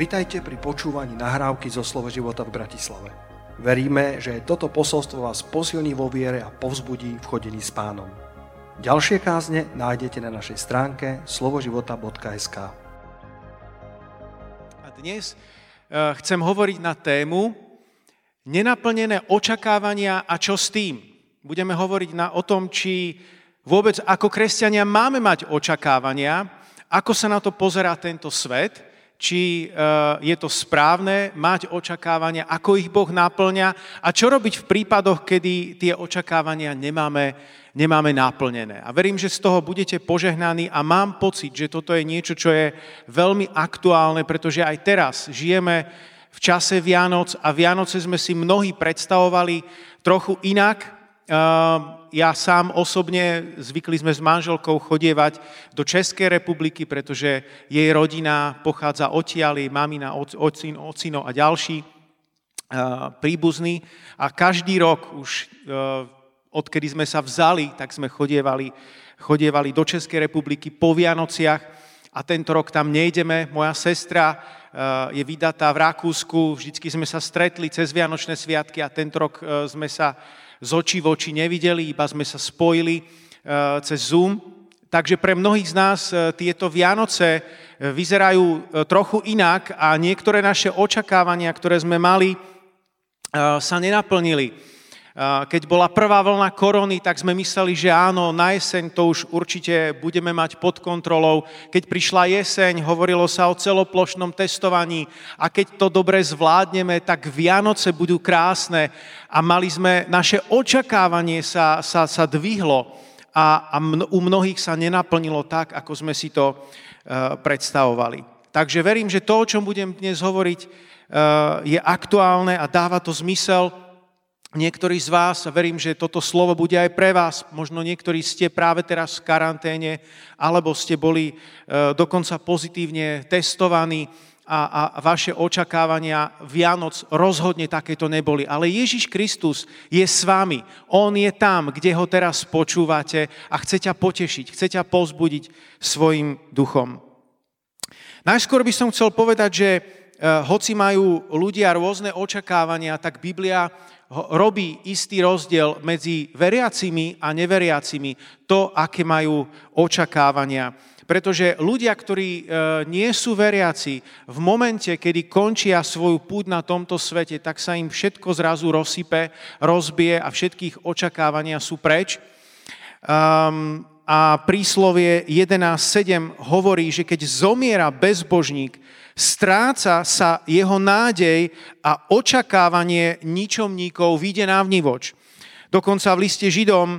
Vitajte pri počúvaní nahrávky zo Slovo života v Bratislave. Veríme, že toto posolstvo vás posilní vo viere a povzbudí v chodení s pánom. Ďalšie kázne nájdete na našej stránke slovoživota.sk A dnes uh, chcem hovoriť na tému nenaplnené očakávania a čo s tým. Budeme hovoriť na, o tom, či vôbec ako kresťania máme mať očakávania, ako sa na to pozerá tento svet – či eh, je to správne mať očakávania, ako ich Boh naplňa a čo robiť v prípadoch, kedy tie očakávania nemáme, nemáme naplnené. A verím, že z toho budete požehnaní a mám pocit, že toto je niečo, čo je veľmi aktuálne, pretože aj teraz žijeme v čase Vianoc a Vianoce sme si mnohí predstavovali trochu inak, ja sám osobne, zvykli sme s manželkou chodievať do Českej republiky, pretože jej rodina pochádza odtiaľ, jej mamina, ocin, ocino a ďalší ehm, príbuzní. A každý rok už, ehm, odkedy sme sa vzali, tak sme chodievali, chodievali do Českej republiky po Vianociach a tento rok tam nejdeme. Moja sestra je vydatá v Rakúsku, vždycky sme sa stretli cez Vianočné sviatky a tento rok sme sa z očí v oči nevideli, iba sme sa spojili eh, cez Zoom. Takže pre mnohých z nás eh, tieto Vianoce eh, vyzerajú trochu inak a niektoré naše očakávania, ktoré sme mali, sa nenaplnili. Keď bola prvá vlna korony, tak sme mysleli, že áno, na jeseň to už určite budeme mať pod kontrolou. Keď prišla jeseň, hovorilo sa o celoplošnom testovaní a keď to dobre zvládneme, tak Vianoce budú krásne a mali sme, naše očakávanie sa, sa, sa dvihlo a, a u mnohých sa nenaplnilo tak, ako sme si to uh, predstavovali. Takže verím, že to, o čom budem dnes hovoriť, uh, je aktuálne a dáva to zmysel Niektorí z vás, verím, že toto slovo bude aj pre vás, možno niektorí ste práve teraz v karanténe, alebo ste boli e, dokonca pozitívne testovaní a, a vaše očakávania Vianoc rozhodne takéto neboli. Ale Ježiš Kristus je s vami. On je tam, kde ho teraz počúvate a chce ťa potešiť, chce ťa pozbudiť svojim duchom. Najskôr by som chcel povedať, že hoci majú ľudia rôzne očakávania, tak Biblia robí istý rozdiel medzi veriacimi a neveriacimi, to, aké majú očakávania. Pretože ľudia, ktorí e, nie sú veriaci, v momente, kedy končia svoju púť na tomto svete, tak sa im všetko zrazu rozsype, rozbije a všetkých očakávania sú preč. Um, a príslovie 11.7 hovorí, že keď zomiera bezbožník, stráca sa jeho nádej a očakávanie ničomníkov vyjde na vnívoč. Dokonca v liste Židom e,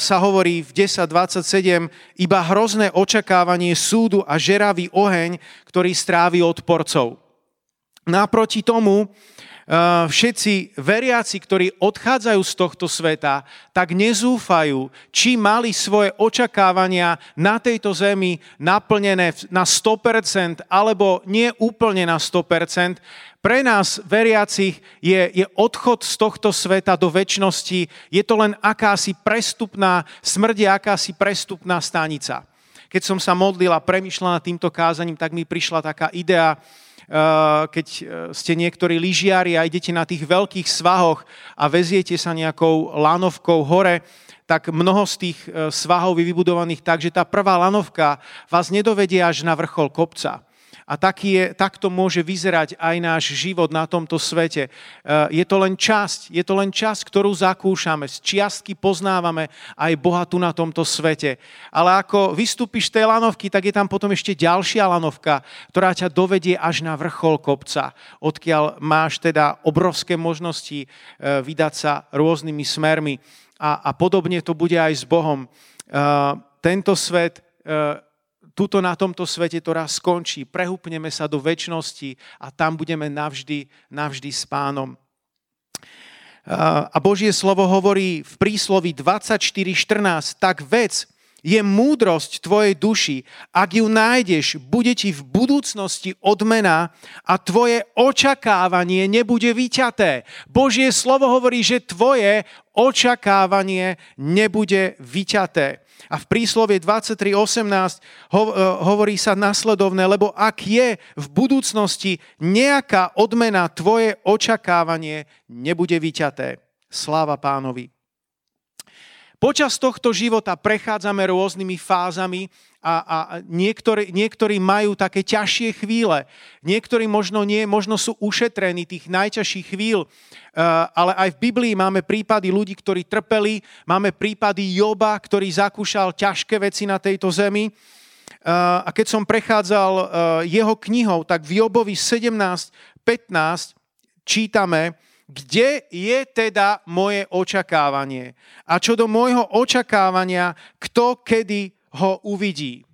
sa hovorí v 10.27 iba hrozné očakávanie súdu a žeravý oheň, ktorý strávi odporcov. Naproti tomu Eh, všetci veriaci, ktorí odchádzajú z tohto sveta, tak nezúfajú, či mali svoje očakávania na tejto zemi naplnené na 100% alebo nie úplne na 100%. Pre nás, veriacich, je, je odchod z tohto sveta do väčšnosti, je to len akási prestupná, smrť akási prestupná stanica. Keď som sa modlil a premyšľal nad týmto kázaním, tak mi prišla taká idea, keď eh, ste niektorí lyžiari a idete na tých veľkých svahoch a veziete sa nejakou lanovkou hore, tak mnoho z tých eh, svahov je vybudovaných tak, že tá prvá lanovka vás nedovedie až na vrchol kopca. A tak je, takto môže vyzerať aj náš život na tomto svete. Je to len časť, je to len časť, ktorú zakúšame. Z čiastky poznávame aj Boha tu na tomto svete. Ale ako vystúpiš z tej lanovky, tak je tam potom ešte ďalšia lanovka, ktorá ťa dovedie až na vrchol kopca, odkiaľ máš teda obrovské možnosti vydať sa rôznymi smermi. A, a podobne to bude aj s Bohom. Tento svet tuto na tomto svete to raz skončí. Prehúpneme sa do väčšnosti a tam budeme navždy, navždy s pánom. A Božie slovo hovorí v príslovi 24.14, tak vec, je múdrosť tvojej duši. Ak ju nájdeš, bude ti v budúcnosti odmena a tvoje očakávanie nebude vyťaté. Božie slovo hovorí, že tvoje očakávanie nebude vyťaté. A v príslovie 23.18 hovorí sa nasledovné, lebo ak je v budúcnosti nejaká odmena, tvoje očakávanie nebude vyťaté. Sláva pánovi. Počas tohto života prechádzame rôznymi fázami a, a niektorí, niektorí majú také ťažšie chvíle. Niektorí možno nie, možno sú ušetrení tých najťažších chvíľ, uh, ale aj v Biblii máme prípady ľudí, ktorí trpeli, máme prípady Joba, ktorý zakúšal ťažké veci na tejto zemi. Uh, a keď som prechádzal uh, jeho knihou, tak v Jobovi 17.15 čítame, kde je teda moje očakávanie? A čo do môjho očakávania, kto kedy ho uvidí?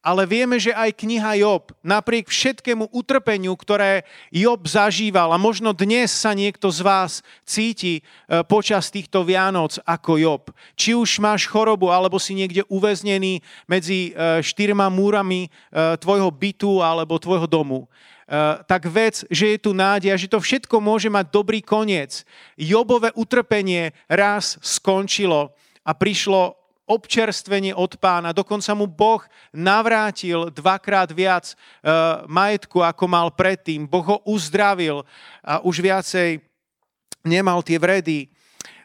Ale vieme, že aj kniha Job, napriek všetkému utrpeniu, ktoré Job zažíval, a možno dnes sa niekto z vás cíti e, počas týchto Vianoc ako Job. Či už máš chorobu, alebo si niekde uväznený medzi e, štyrma múrami e, tvojho bytu alebo tvojho domu tak vec, že je tu nádej a že to všetko môže mať dobrý koniec. Jobové utrpenie raz skončilo a prišlo občerstvenie od pána. Dokonca mu Boh navrátil dvakrát viac uh, majetku, ako mal predtým. Boh ho uzdravil a už viacej nemal tie vredy.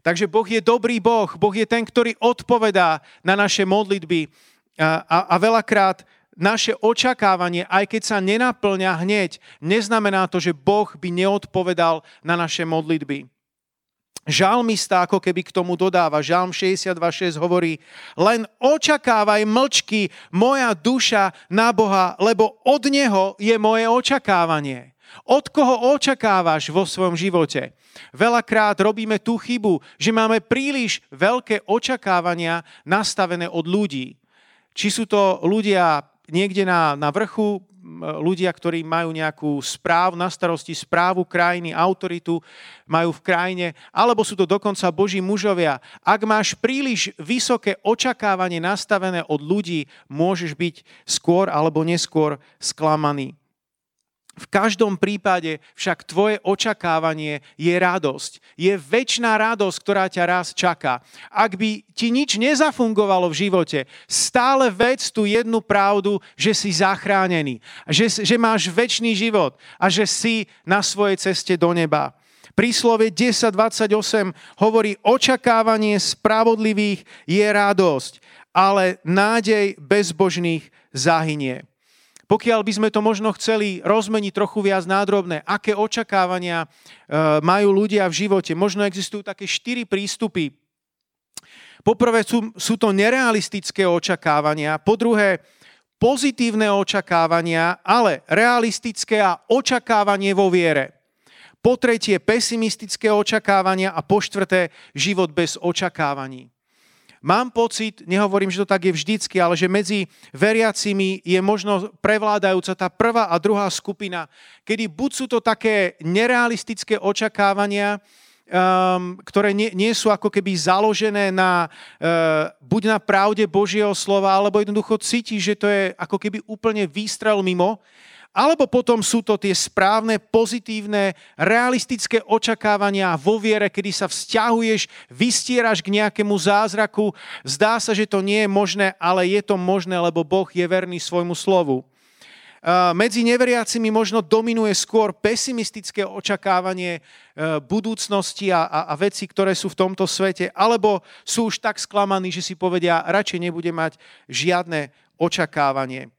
Takže Boh je dobrý Boh. Boh je ten, ktorý odpovedá na naše modlitby. A, a, a veľakrát naše očakávanie, aj keď sa nenaplňa hneď, neznamená to, že Boh by neodpovedal na naše modlitby. Žalmista ako keby k tomu dodáva, Žalm 62.6 hovorí, len očakávaj mlčky moja duša na Boha, lebo od Neho je moje očakávanie. Od koho očakávaš vo svojom živote? Veľakrát robíme tú chybu, že máme príliš veľké očakávania nastavené od ľudí. Či sú to ľudia niekde na, na vrchu ľudia, ktorí majú nejakú správu, na starosti správu krajiny, autoritu majú v krajine, alebo sú to dokonca Boží mužovia. Ak máš príliš vysoké očakávanie nastavené od ľudí, môžeš byť skôr alebo neskôr sklamaný. V každom prípade však tvoje očakávanie je radosť. Je väčšiná radosť, ktorá ťa raz čaká. Ak by ti nič nezafungovalo v živote, stále vec tú jednu pravdu, že si zachránený, že, že máš väčší život a že si na svojej ceste do neba. Príslove 10.28 hovorí, očakávanie spravodlivých je radosť, ale nádej bezbožných zahynie. Pokiaľ by sme to možno chceli rozmeniť trochu viac nádrobné, aké očakávania e, majú ľudia v živote, možno existujú také štyri prístupy. Poprvé sú, sú to nerealistické očakávania, po druhé pozitívne očakávania, ale realistické a očakávanie vo viere. Po tretie pesimistické očakávania a po štvrté život bez očakávaní. Mám pocit, nehovorím, že to tak je vždycky, ale že medzi veriacimi je možno prevládajúca tá prvá a druhá skupina, kedy buď sú to také nerealistické očakávania, um, ktoré nie, nie sú ako keby založené na, uh, buď na pravde Božieho slova, alebo jednoducho cíti, že to je ako keby úplne výstrel mimo alebo potom sú to tie správne, pozitívne, realistické očakávania vo viere, kedy sa vzťahuješ, vystieraš k nejakému zázraku. Zdá sa, že to nie je možné, ale je to možné, lebo Boh je verný svojmu slovu. Medzi neveriacimi možno dominuje skôr pesimistické očakávanie e, budúcnosti a, a, a veci, ktoré sú v tomto svete, alebo sú už tak sklamaní, že si povedia, radšej nebude mať žiadne očakávanie.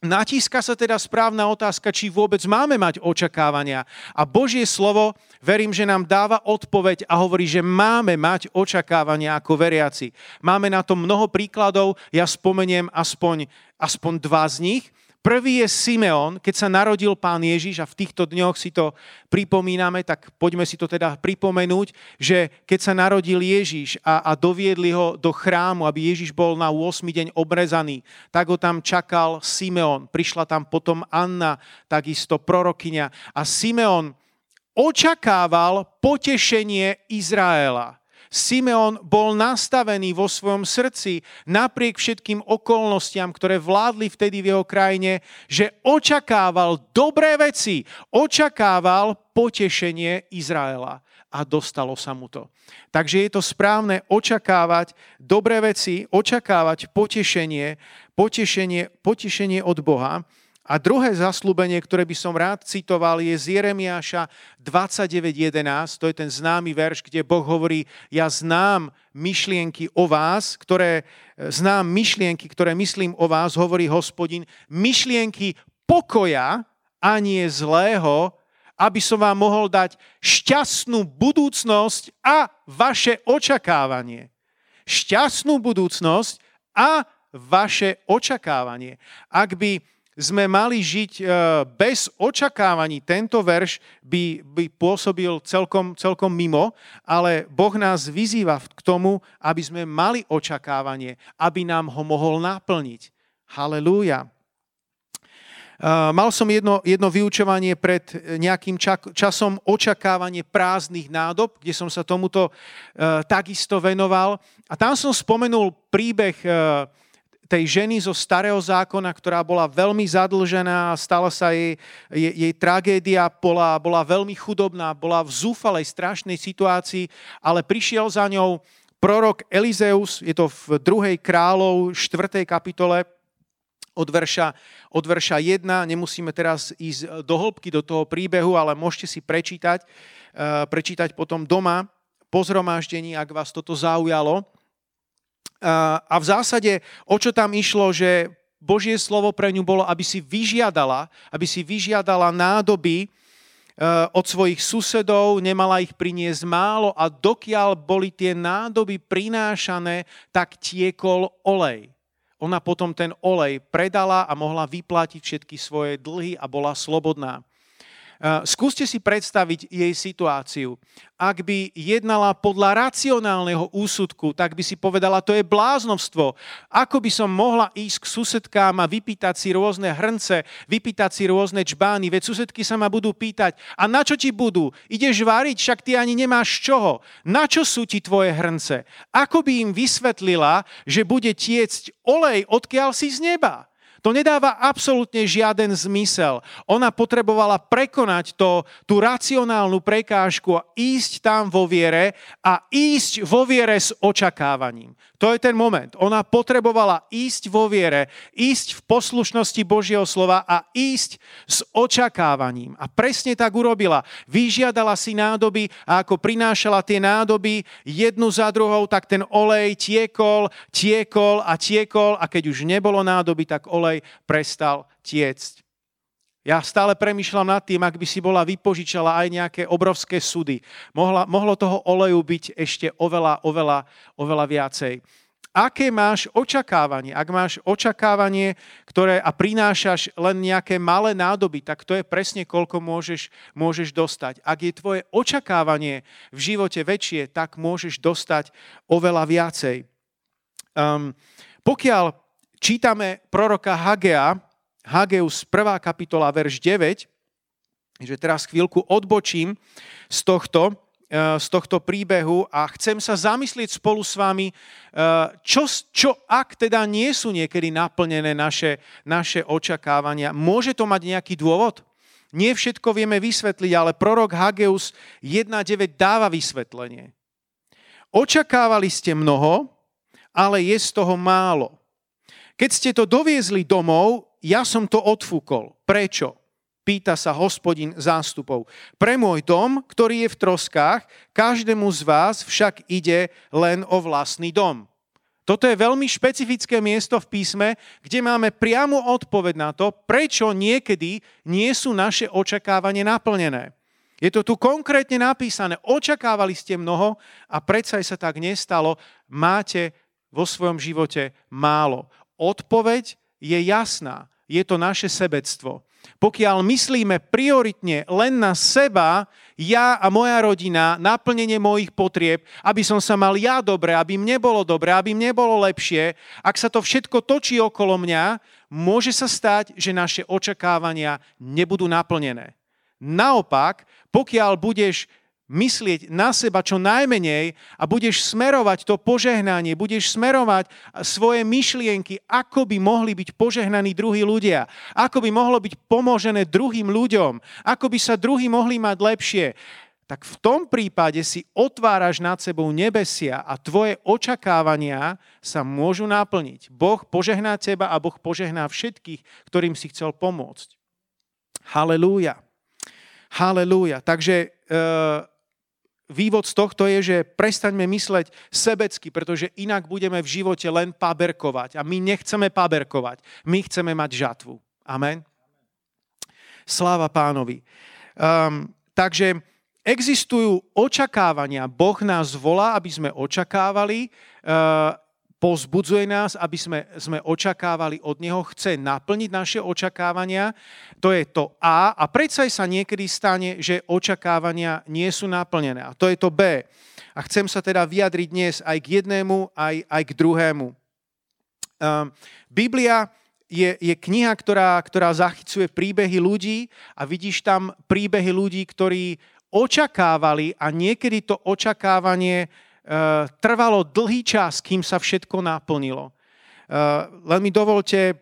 Natíska sa teda správna otázka, či vôbec máme mať očakávania. A Božie slovo, verím, že nám dáva odpoveď a hovorí, že máme mať očakávania ako veriaci. Máme na to mnoho príkladov, ja spomeniem aspoň, aspoň dva z nich. Prvý je Simeon, keď sa narodil pán Ježiš a v týchto dňoch si to pripomíname, tak poďme si to teda pripomenúť, že keď sa narodil Ježiš a, a doviedli ho do chrámu, aby Ježiš bol na 8. deň obrezaný, tak ho tam čakal Simeon. Prišla tam potom Anna, takisto prorokyňa. A Simeon očakával potešenie Izraela. Simeon bol nastavený vo svojom srdci napriek všetkým okolnostiam, ktoré vládli vtedy v jeho krajine, že očakával dobré veci, očakával potešenie Izraela a dostalo sa mu to. Takže je to správne očakávať dobré veci, očakávať potešenie, potešenie, potešenie od Boha. A druhé zaslúbenie, ktoré by som rád citoval, je z Jeremiáša 29.11. To je ten známy verš, kde Boh hovorí, ja znám myšlienky o vás, ktoré, znám myšlienky, ktoré myslím o vás, hovorí hospodin, myšlienky pokoja a nie zlého, aby som vám mohol dať šťastnú budúcnosť a vaše očakávanie. Šťastnú budúcnosť a vaše očakávanie. Ak by sme mali žiť e, bez očakávaní, tento verš by, by pôsobil celkom, celkom mimo, ale Boh nás vyzýva k tomu, aby sme mali očakávanie, aby nám ho mohol naplniť. Halelúja. Uh, mal som jedno, jedno vyučovanie pred nejakým časom očakávanie prázdnych nádob, kde som sa tomuto uh, takisto venoval. A tam som spomenul príbeh tej ženy zo starého zákona, ktorá bola veľmi zadlžená stala sa jej, jej, jej tragédia, bola, bola veľmi chudobná, bola v zúfalej, strašnej situácii, ale prišiel za ňou prorok Elizeus, je to v druhej kráľov, 4. kapitole, od verša, od verša 1. Nemusíme teraz ísť do hĺbky do toho príbehu, ale môžete si prečítať, uh, prečítať potom doma po zhromaždení, ak vás toto zaujalo. A v zásade, o čo tam išlo, že Božie slovo pre ňu bolo, aby si vyžiadala, aby si vyžiadala nádoby uh, od svojich susedov, nemala ich priniesť málo a dokiaľ boli tie nádoby prinášané, tak tiekol olej ona potom ten olej predala a mohla vyplatiť všetky svoje dlhy a bola slobodná. Skúste si predstaviť jej situáciu. Ak by jednala podľa racionálneho úsudku, tak by si povedala, to je bláznovstvo. Ako by som mohla ísť k susedkám a vypýtať si rôzne hrnce, vypýtať si rôzne čbány, veď susedky sa ma budú pýtať, a na čo ti budú? Ideš variť, však ty ani nemáš čoho. Na čo sú ti tvoje hrnce? Ako by im vysvetlila, že bude tiecť olej, odkiaľ si z neba? To nedáva absolútne žiaden zmysel. Ona potrebovala prekonať to, tú racionálnu prekážku a ísť tam vo viere a ísť vo viere s očakávaním. To je ten moment. Ona potrebovala ísť vo viere, ísť v poslušnosti Božieho slova a ísť s očakávaním. A presne tak urobila. Vyžiadala si nádoby a ako prinášala tie nádoby jednu za druhou, tak ten olej tiekol, tiekol a tiekol a keď už nebolo nádoby, tak olej prestal tiecť. Ja stále premyšľam nad tým, ak by si bola vypožičala aj nejaké obrovské sudy. Mohla, mohlo toho oleju byť ešte oveľa, oveľa, oveľa viacej. Aké máš očakávanie? Ak máš očakávanie, ktoré a prinášaš len nejaké malé nádoby, tak to je presne koľko môžeš, môžeš dostať. Ak je tvoje očakávanie v živote väčšie, tak môžeš dostať oveľa viacej. Um, pokiaľ čítame proroka Hagea, Hageus 1. kapitola, verš 9, že teraz chvíľku odbočím z tohto, eh, z tohto príbehu a chcem sa zamyslieť spolu s vami, eh, čo, čo ak teda nie sú niekedy naplnené naše, naše očakávania. Môže to mať nejaký dôvod? Nie všetko vieme vysvetliť, ale prorok Hageus 1.9 dáva vysvetlenie. Očakávali ste mnoho, ale je z toho málo. Keď ste to doviezli domov, ja som to odfúkol. Prečo? Pýta sa hospodin zástupov. Pre môj dom, ktorý je v troskách, každému z vás však ide len o vlastný dom. Toto je veľmi špecifické miesto v písme, kde máme priamu odpoveď na to, prečo niekedy nie sú naše očakávanie naplnené. Je to tu konkrétne napísané, očakávali ste mnoho a predsa sa tak nestalo, máte vo svojom živote málo. Odpoveď je jasná. Je to naše sebectvo. Pokiaľ myslíme prioritne len na seba, ja a moja rodina, naplnenie mojich potrieb, aby som sa mal ja dobre, aby mne bolo dobre, aby mne bolo lepšie, ak sa to všetko točí okolo mňa, môže sa stať, že naše očakávania nebudú naplnené. Naopak, pokiaľ budeš myslieť na seba čo najmenej a budeš smerovať to požehnanie, budeš smerovať svoje myšlienky, ako by mohli byť požehnaní druhí ľudia, ako by mohlo byť pomožené druhým ľuďom, ako by sa druhí mohli mať lepšie, tak v tom prípade si otváraš nad sebou nebesia a tvoje očakávania sa môžu naplniť. Boh požehná teba a Boh požehná všetkých, ktorým si chcel pomôcť. Halelúja. Halelúja. Takže e, vývod z tohto je, že prestaňme mysleť sebecky, pretože inak budeme v živote len paberkovať. A my nechceme paberkovať. My chceme mať žatvu. Amen. Sláva pánovi. Um, takže existujú očakávania. Boh nás volá, aby sme očakávali, uh, pozbudzuje nás, aby sme, sme očakávali od Neho, chce naplniť naše očakávania. To je to A. A predsa sa niekedy stane, že očakávania nie sú naplnené. A to je to B. A chcem sa teda vyjadriť dnes aj k jednému, aj, aj k druhému. Um, Biblia je, je kniha, ktorá, ktorá zachycuje príbehy ľudí a vidíš tam príbehy ľudí, ktorí očakávali a niekedy to očakávanie trvalo dlhý čas, kým sa všetko naplnilo. Uh, len mi dovolte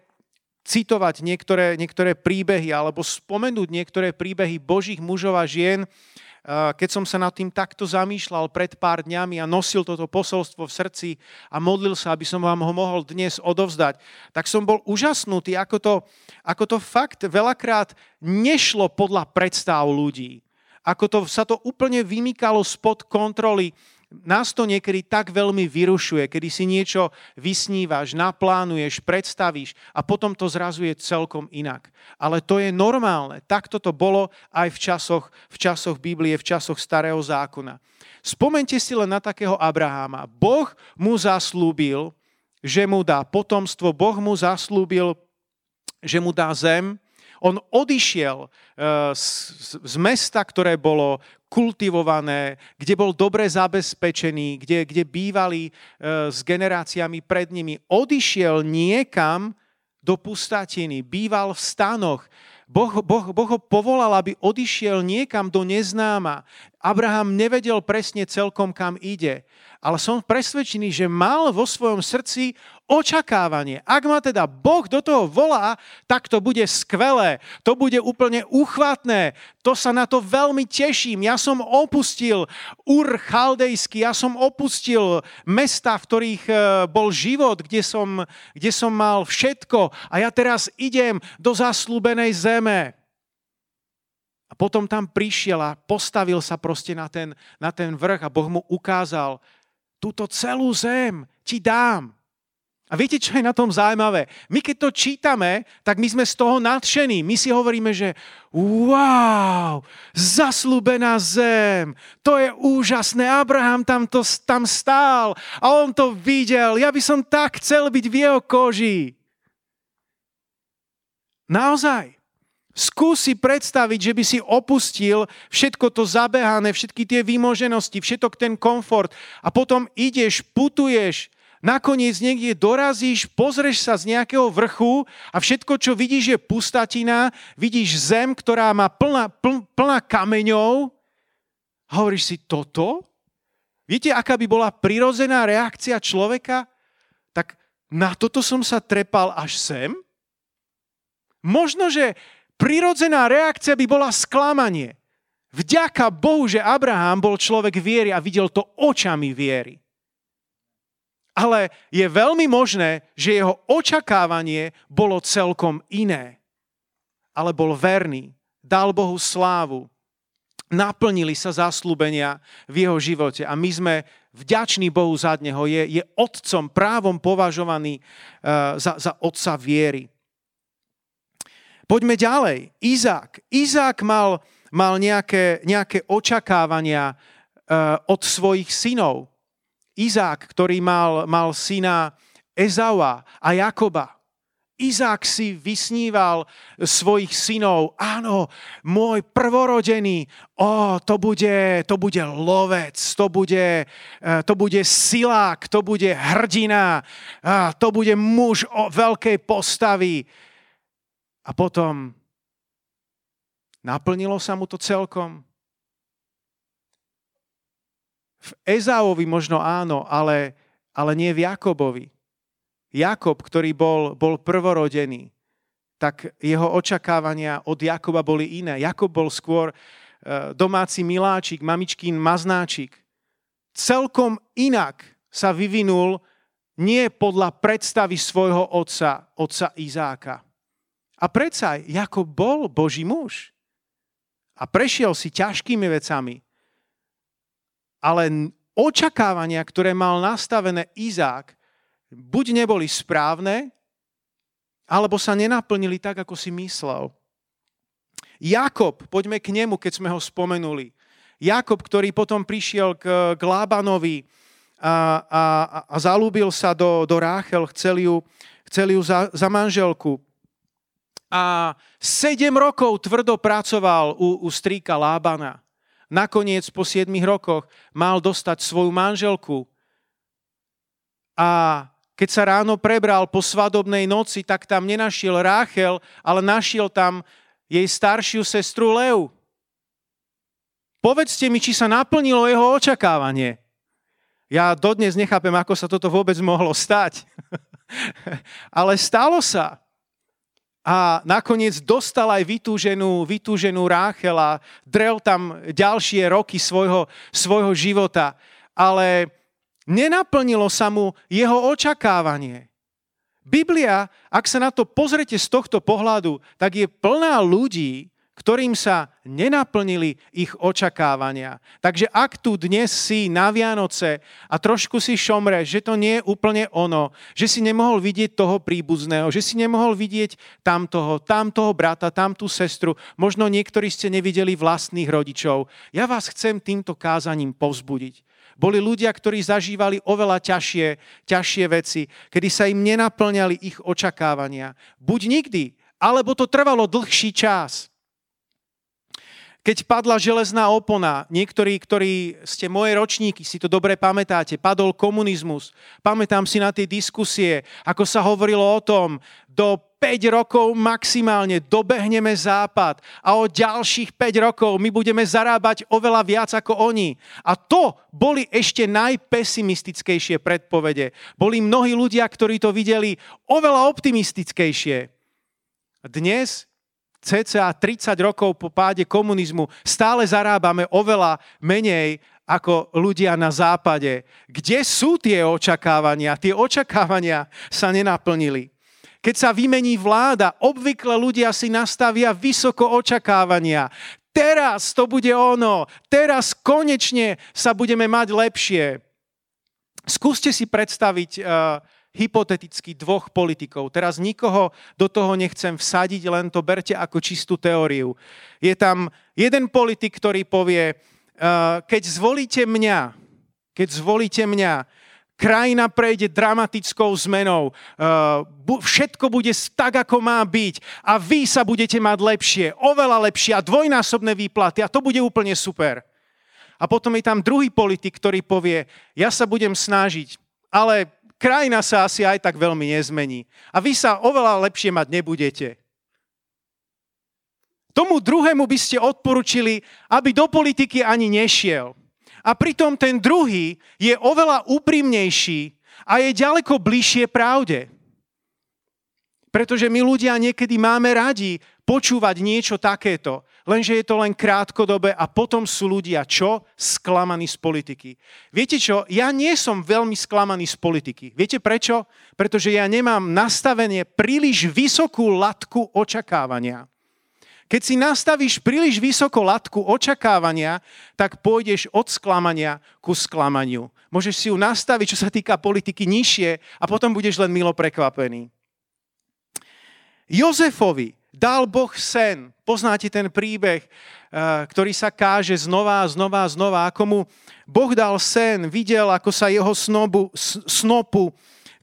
citovať niektoré, niektoré príbehy alebo spomenúť niektoré príbehy Božích mužov a žien, uh, keď som sa nad tým takto zamýšľal pred pár dňami a nosil toto posolstvo v srdci a modlil sa, aby som vám ho mohol dnes odovzdať, tak som bol úžasnutý, ako to, ako to fakt veľakrát nešlo podľa predstav ľudí ako to, sa to úplne vymykalo spod kontroly. Nás to niekedy tak veľmi vyrušuje, kedy si niečo vysnívaš, naplánuješ, predstavíš a potom to zrazuje celkom inak. Ale to je normálne. Takto to bolo aj v časoch, v časoch Biblie, v časoch Starého zákona. Spomente si len na takého Abraháma. Boh mu zaslúbil, že mu dá potomstvo, Boh mu zaslúbil, že mu dá zem, on odišiel eh, z mesta, ktoré bolo kultivované, kde bol dobre zabezpečený, kde, kde bývali eh, s generáciami pred nimi. Odišiel niekam do pustatiny, býval v stanoch. Boh, boh, boh ho povolal, aby odišiel niekam do neznáma. Abraham nevedel presne celkom, kam ide ale som presvedčený, že mal vo svojom srdci očakávanie. Ak ma teda Boh do toho volá, tak to bude skvelé, to bude úplne uchvatné, to sa na to veľmi teším. Ja som opustil Ur chaldejský, ja som opustil mesta, v ktorých e, bol život, kde som, kde som mal všetko a ja teraz idem do zaslúbenej zeme. A potom tam prišiel a postavil sa proste na ten, na ten vrch a Boh mu ukázal, túto celú zem ti dám. A viete, čo je na tom zaujímavé? My keď to čítame, tak my sme z toho nadšení. My si hovoríme, že wow, zaslúbená zem, to je úžasné. Abraham tam, to, tam stál a on to videl. Ja by som tak chcel byť v jeho koži. Naozaj. Skúsi predstaviť, že by si opustil všetko to zabehané, všetky tie výmoženosti, všetok ten komfort a potom ideš, putuješ, nakoniec niekde dorazíš, pozrieš sa z nejakého vrchu a všetko, čo vidíš, je pustatina, vidíš zem, ktorá má plná, pl, plná kameňov. Hovoríš si, toto? Viete, aká by bola prirodzená reakcia človeka? Tak na toto som sa trepal až sem? Možno, že prirodzená reakcia by bola sklamanie. Vďaka Bohu, že Abraham bol človek viery a videl to očami viery. Ale je veľmi možné, že jeho očakávanie bolo celkom iné. Ale bol verný, dal Bohu slávu, naplnili sa zaslúbenia v jeho živote a my sme vďační Bohu za neho. Je, je otcom, právom považovaný uh, za, za otca viery. Poďme ďalej. Izák. Izák mal, mal nejaké, nejaké očakávania uh, od svojich synov. Izák, ktorý mal, mal syna Ezaua a Jakoba. Izák si vysníval svojich synov. Áno, môj prvorodený, o, to bude, to bude lovec, to bude, e, to bude silák, to bude hrdina, to bude muž o veľkej postavy. A potom naplnilo sa mu to celkom. V Ezáovi možno áno, ale, ale nie v Jakobovi. Jakob, ktorý bol, bol prvorodený, tak jeho očakávania od Jakoba boli iné. Jakob bol skôr e, domáci miláčik, mamičkín maznáčik. Celkom inak sa vyvinul nie podľa predstavy svojho otca, otca Izáka. A predsa Jakob bol Boží muž. A prešiel si ťažkými vecami. Ale očakávania, ktoré mal nastavené Izák, buď neboli správne, alebo sa nenaplnili tak, ako si myslel. Jakob, poďme k nemu, keď sme ho spomenuli. Jakob, ktorý potom prišiel k, k Lábanovi a, a, a zalúbil sa do, do Ráchel, chcel ju, chcel ju za, za manželku. A sedem rokov tvrdo pracoval u, u strýka Lábana. Nakoniec po 7 rokoch mal dostať svoju manželku. A keď sa ráno prebral po svadobnej noci, tak tam nenašiel Ráchel, ale našiel tam jej staršiu sestru Leu. Povedzte mi, či sa naplnilo jeho očakávanie. Ja dodnes nechápem, ako sa toto vôbec mohlo stať. ale stalo sa a nakoniec dostal aj vytúženú, vytúženú Ráchel a drel tam ďalšie roky svojho, svojho života. Ale nenaplnilo sa mu jeho očakávanie. Biblia, ak sa na to pozrete z tohto pohľadu, tak je plná ľudí, ktorým sa nenaplnili ich očakávania. Takže ak tu dnes si na Vianoce a trošku si šomre, že to nie je úplne ono, že si nemohol vidieť toho príbuzného, že si nemohol vidieť tamtoho, tamtoho brata, tamtú sestru, možno niektorí ste nevideli vlastných rodičov, ja vás chcem týmto kázaním povzbudiť. Boli ľudia, ktorí zažívali oveľa ťažšie, ťažšie veci, kedy sa im nenaplňali ich očakávania. Buď nikdy, alebo to trvalo dlhší čas. Keď padla železná opona, niektorí, ktorí ste moje ročníky, si to dobre pamätáte, padol komunizmus. Pamätám si na tie diskusie, ako sa hovorilo o tom, do 5 rokov maximálne dobehneme Západ a o ďalších 5 rokov my budeme zarábať oveľa viac ako oni. A to boli ešte najpesimistickejšie predpovede. Boli mnohí ľudia, ktorí to videli oveľa optimistickejšie. Dnes cca 30 rokov po páde komunizmu stále zarábame oveľa menej ako ľudia na západe. Kde sú tie očakávania? Tie očakávania sa nenaplnili. Keď sa vymení vláda, obvykle ľudia si nastavia vysoko očakávania. Teraz to bude ono, teraz konečne sa budeme mať lepšie. Skúste si predstaviť uh, hypoteticky dvoch politikov. Teraz nikoho do toho nechcem vsadiť, len to berte ako čistú teóriu. Je tam jeden politik, ktorý povie, eh, keď zvolíte mňa, keď zvolíte mňa, krajina prejde dramatickou zmenou, eh, všetko bude tak, ako má byť a vy sa budete mať lepšie, oveľa lepšie a dvojnásobné výplaty a to bude úplne super. A potom je tam druhý politik, ktorý povie, ja sa budem snažiť, ale krajina sa asi aj tak veľmi nezmení. A vy sa oveľa lepšie mať nebudete. Tomu druhému by ste odporučili, aby do politiky ani nešiel. A pritom ten druhý je oveľa úprimnejší a je ďaleko bližšie pravde. Pretože my ľudia niekedy máme radi počúvať niečo takéto, lenže je to len krátkodobé a potom sú ľudia čo? Sklamaní z politiky. Viete čo? Ja nie som veľmi sklamaný z politiky. Viete prečo? Pretože ja nemám nastavenie príliš vysokú latku očakávania. Keď si nastavíš príliš vysoko latku očakávania, tak pôjdeš od sklamania ku sklamaniu. Môžeš si ju nastaviť, čo sa týka politiky, nižšie a potom budeš len milo prekvapený. Jozefovi dal Boh sen. Poznáte ten príbeh, eh, ktorý sa káže znova znova znova, ako mu Boh dal sen, videl, ako sa jeho snobu, snopu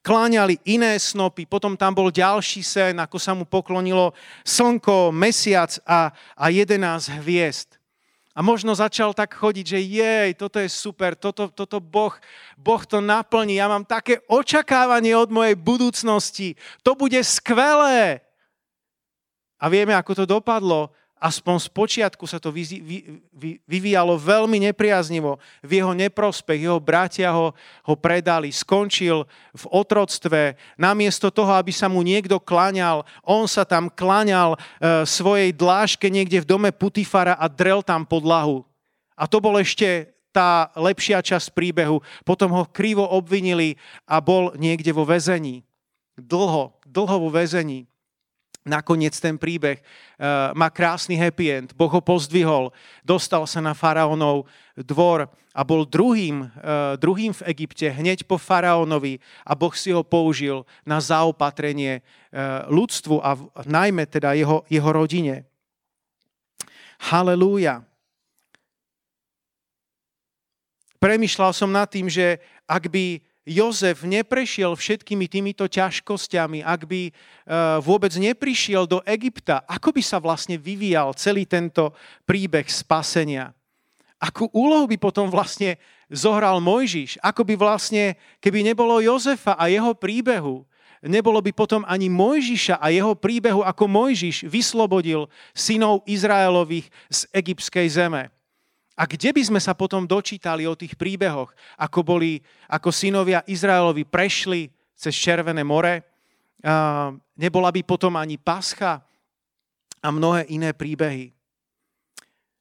kláňali iné snopy, potom tam bol ďalší sen, ako sa mu poklonilo slnko, mesiac a, a 11 hviezd. A možno začal tak chodiť, že jej, toto je super, toto, toto boh, boh to naplní, ja mám také očakávanie od mojej budúcnosti, to bude skvelé. A vieme, ako to dopadlo. aspoň z počiatku sa to vy, vy, vy, vyvíjalo veľmi nepriaznivo v jeho neprospech. Jeho bratia ho, ho predali, skončil v otroctve. Namiesto toho, aby sa mu niekto klaňal, on sa tam klaňal e, svojej dláške niekde v dome Putifara a drel tam podlahu. A to bol ešte tá lepšia časť príbehu. Potom ho krivo obvinili a bol niekde vo väzení. Dlho, dlho vo väzení nakoniec ten príbeh uh, má krásny happy end. Boh ho pozdvihol, dostal sa na faraónov dvor a bol druhým, uh, druhým v Egypte hneď po faraónovi a Boh si ho použil na zaopatrenie uh, ľudstvu a v, najmä teda jeho, jeho rodine. Halelúja. Premýšľal som nad tým, že ak by Jozef neprešiel všetkými týmito ťažkosťami, ak by e, vôbec neprišiel do Egypta, ako by sa vlastne vyvíjal celý tento príbeh spasenia? Akú úlohu by potom vlastne zohral Mojžiš? Ako by vlastne, keby nebolo Jozefa a jeho príbehu, nebolo by potom ani Mojžiša a jeho príbehu, ako Mojžiš vyslobodil synov Izraelových z egyptskej zeme. A kde by sme sa potom dočítali o tých príbehoch, ako, boli, ako synovia Izraelovi prešli cez Červené more, nebola by potom ani Pascha a mnohé iné príbehy.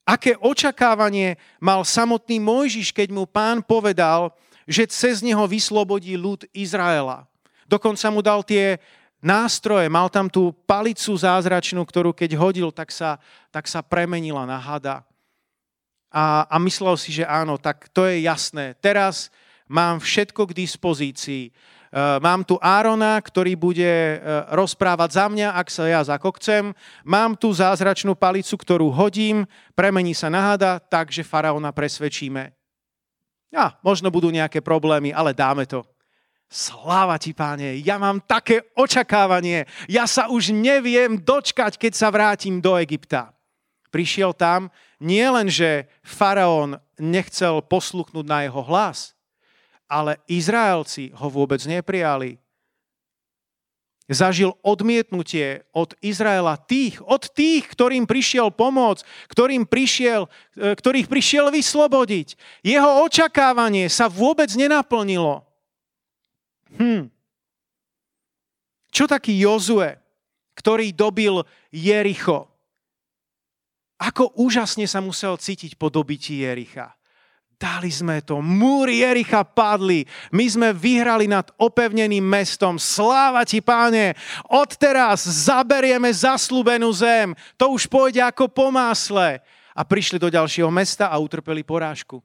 Aké očakávanie mal samotný Mojžiš, keď mu pán povedal, že cez neho vyslobodí ľud Izraela. Dokonca mu dal tie nástroje, mal tam tú palicu zázračnú, ktorú keď hodil, tak sa, tak sa premenila na hada a, a myslel si, že áno, tak to je jasné. Teraz mám všetko k dispozícii. E, mám tu Árona, ktorý bude e, rozprávať za mňa, ak sa ja zakokcem. Mám tu zázračnú palicu, ktorú hodím, premení sa na hada, takže faraóna presvedčíme. A možno budú nejaké problémy, ale dáme to. Sláva ti, páne, ja mám také očakávanie. Ja sa už neviem dočkať, keď sa vrátim do Egypta. Prišiel tam, nie len, že faraón nechcel posluchnúť na jeho hlas, ale Izraelci ho vôbec neprijali. Zažil odmietnutie od Izraela tých, od tých, ktorým prišiel pomôcť, ktorým prišiel, e, ktorých prišiel vyslobodiť. Jeho očakávanie sa vôbec nenaplnilo. Hm. Čo taký Jozue, ktorý dobil Jericho? Ako úžasne sa musel cítiť po dobití Jericha. Dali sme to. Múry Jericha padli. My sme vyhrali nad opevneným mestom. Sláva ti, páne. Odteraz zaberieme zaslúbenú zem. To už pôjde ako po másle. A prišli do ďalšieho mesta a utrpeli porážku.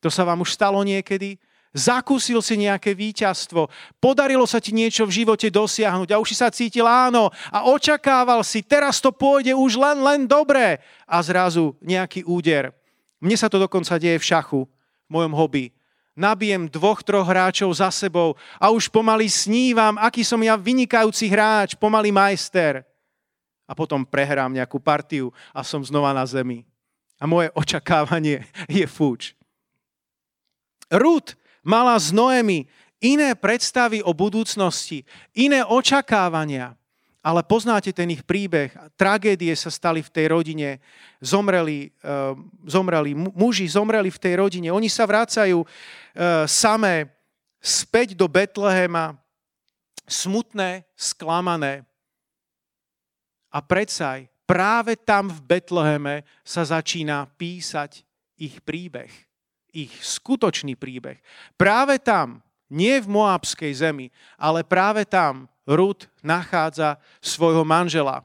To sa vám už stalo niekedy? Zakúsil si nejaké víťazstvo, podarilo sa ti niečo v živote dosiahnuť a už si sa cítil áno a očakával si, teraz to pôjde už len, len dobre a zrazu nejaký úder. Mne sa to dokonca deje v šachu, v mojom hobby. Nabijem dvoch, troch hráčov za sebou a už pomaly snívam, aký som ja vynikajúci hráč, pomaly majster. A potom prehrám nejakú partiu a som znova na zemi. A moje očakávanie je fúč. Ruth mala z Noemi iné predstavy o budúcnosti, iné očakávania. Ale poznáte ten ich príbeh. Tragédie sa stali v tej rodine. Zomreli, uh, zomreli muži, zomreli v tej rodine. Oni sa vracajú uh, samé späť do Betlehema, smutné, sklamané. A predsa práve tam v Betleheme sa začína písať ich príbeh ich skutočný príbeh. Práve tam, nie v Moabskej zemi, ale práve tam Rud nachádza svojho manžela.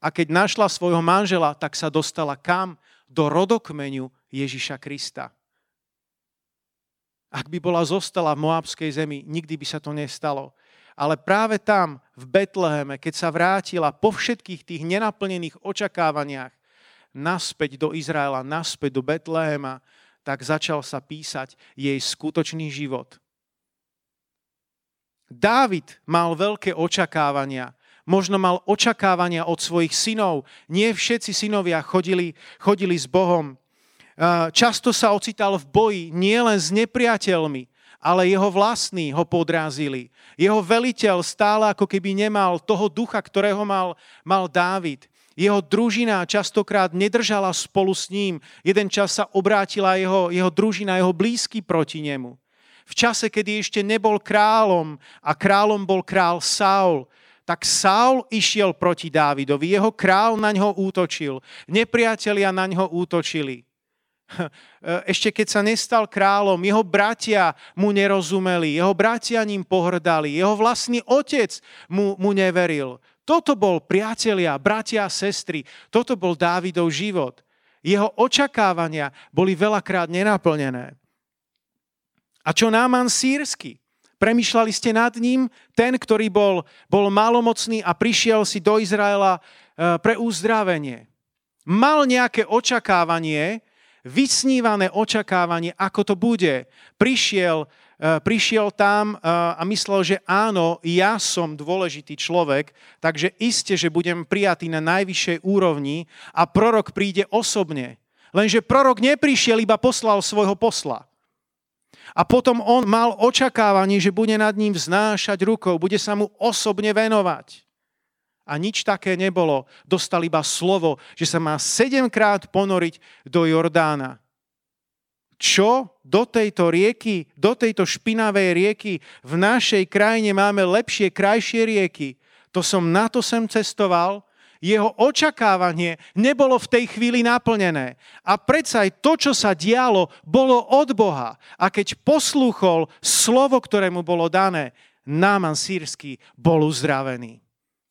A keď našla svojho manžela, tak sa dostala kam? Do rodokmenu Ježiša Krista. Ak by bola zostala v Moabskej zemi, nikdy by sa to nestalo. Ale práve tam, v Betleheme, keď sa vrátila po všetkých tých nenaplnených očakávaniach naspäť do Izraela, naspäť do Betlehema, tak začal sa písať jej skutočný život. Dávid mal veľké očakávania. Možno mal očakávania od svojich synov. Nie všetci synovia chodili, chodili s Bohom. Často sa ocital v boji nielen s nepriateľmi, ale jeho vlastní ho podrázili. Jeho veliteľ stále ako keby nemal toho ducha, ktorého mal, mal Dávid. Jeho družina častokrát nedržala spolu s ním. Jeden čas sa obrátila jeho, jeho družina, jeho blízky proti nemu. V čase, kedy ešte nebol kráľom a kráľom bol král Saul, tak Saul išiel proti Dávidovi, jeho král na ňo útočil, nepriatelia na ňo útočili. Ešte keď sa nestal kráľom, jeho bratia mu nerozumeli, jeho bratia ním pohrdali, jeho vlastný otec mu, mu neveril. Toto bol priatelia, bratia sestry, toto bol Dávidov život. Jeho očakávania boli veľakrát nenaplnené. A čo Náman sírsky? Premýšľali ste nad ním? Ten, ktorý bol, bol malomocný a prišiel si do Izraela e, pre uzdravenie. Mal nejaké očakávanie, vysnívané očakávanie, ako to bude. Prišiel, prišiel tam e, a myslel, že áno, ja som dôležitý človek, takže iste, že budem prijatý na najvyššej úrovni a prorok príde osobne. Lenže prorok neprišiel, iba poslal svojho posla. A potom on mal očakávanie, že bude nad ním vznášať rukou, bude sa mu osobne venovať. A nič také nebolo. Dostal iba slovo, že sa má sedemkrát ponoriť do Jordána. Čo do tejto rieky, do tejto špinavej rieky v našej krajine máme lepšie, krajšie rieky? To som na to sem cestoval, jeho očakávanie nebolo v tej chvíli naplnené. A predsa aj to, čo sa dialo, bolo od Boha. A keď poslúchol slovo, ktoré mu bolo dané, Náman sírsky bol uzdravený.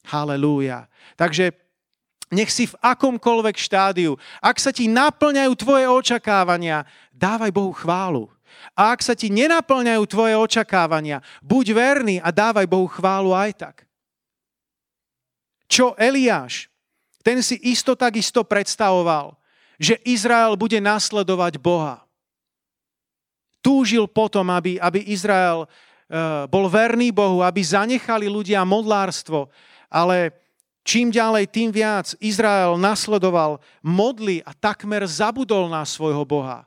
Halelúja. Takže nech si v akomkoľvek štádiu, ak sa ti naplňajú tvoje očakávania, dávaj Bohu chválu. A ak sa ti nenaplňajú tvoje očakávania, buď verný a dávaj Bohu chválu aj tak. Čo Eliáš? Ten si isto takisto predstavoval, že Izrael bude nasledovať Boha. Túžil potom, aby, aby Izrael uh, bol verný Bohu, aby zanechali ľudia modlárstvo, ale čím ďalej, tým viac Izrael nasledoval modly a takmer zabudol na svojho Boha.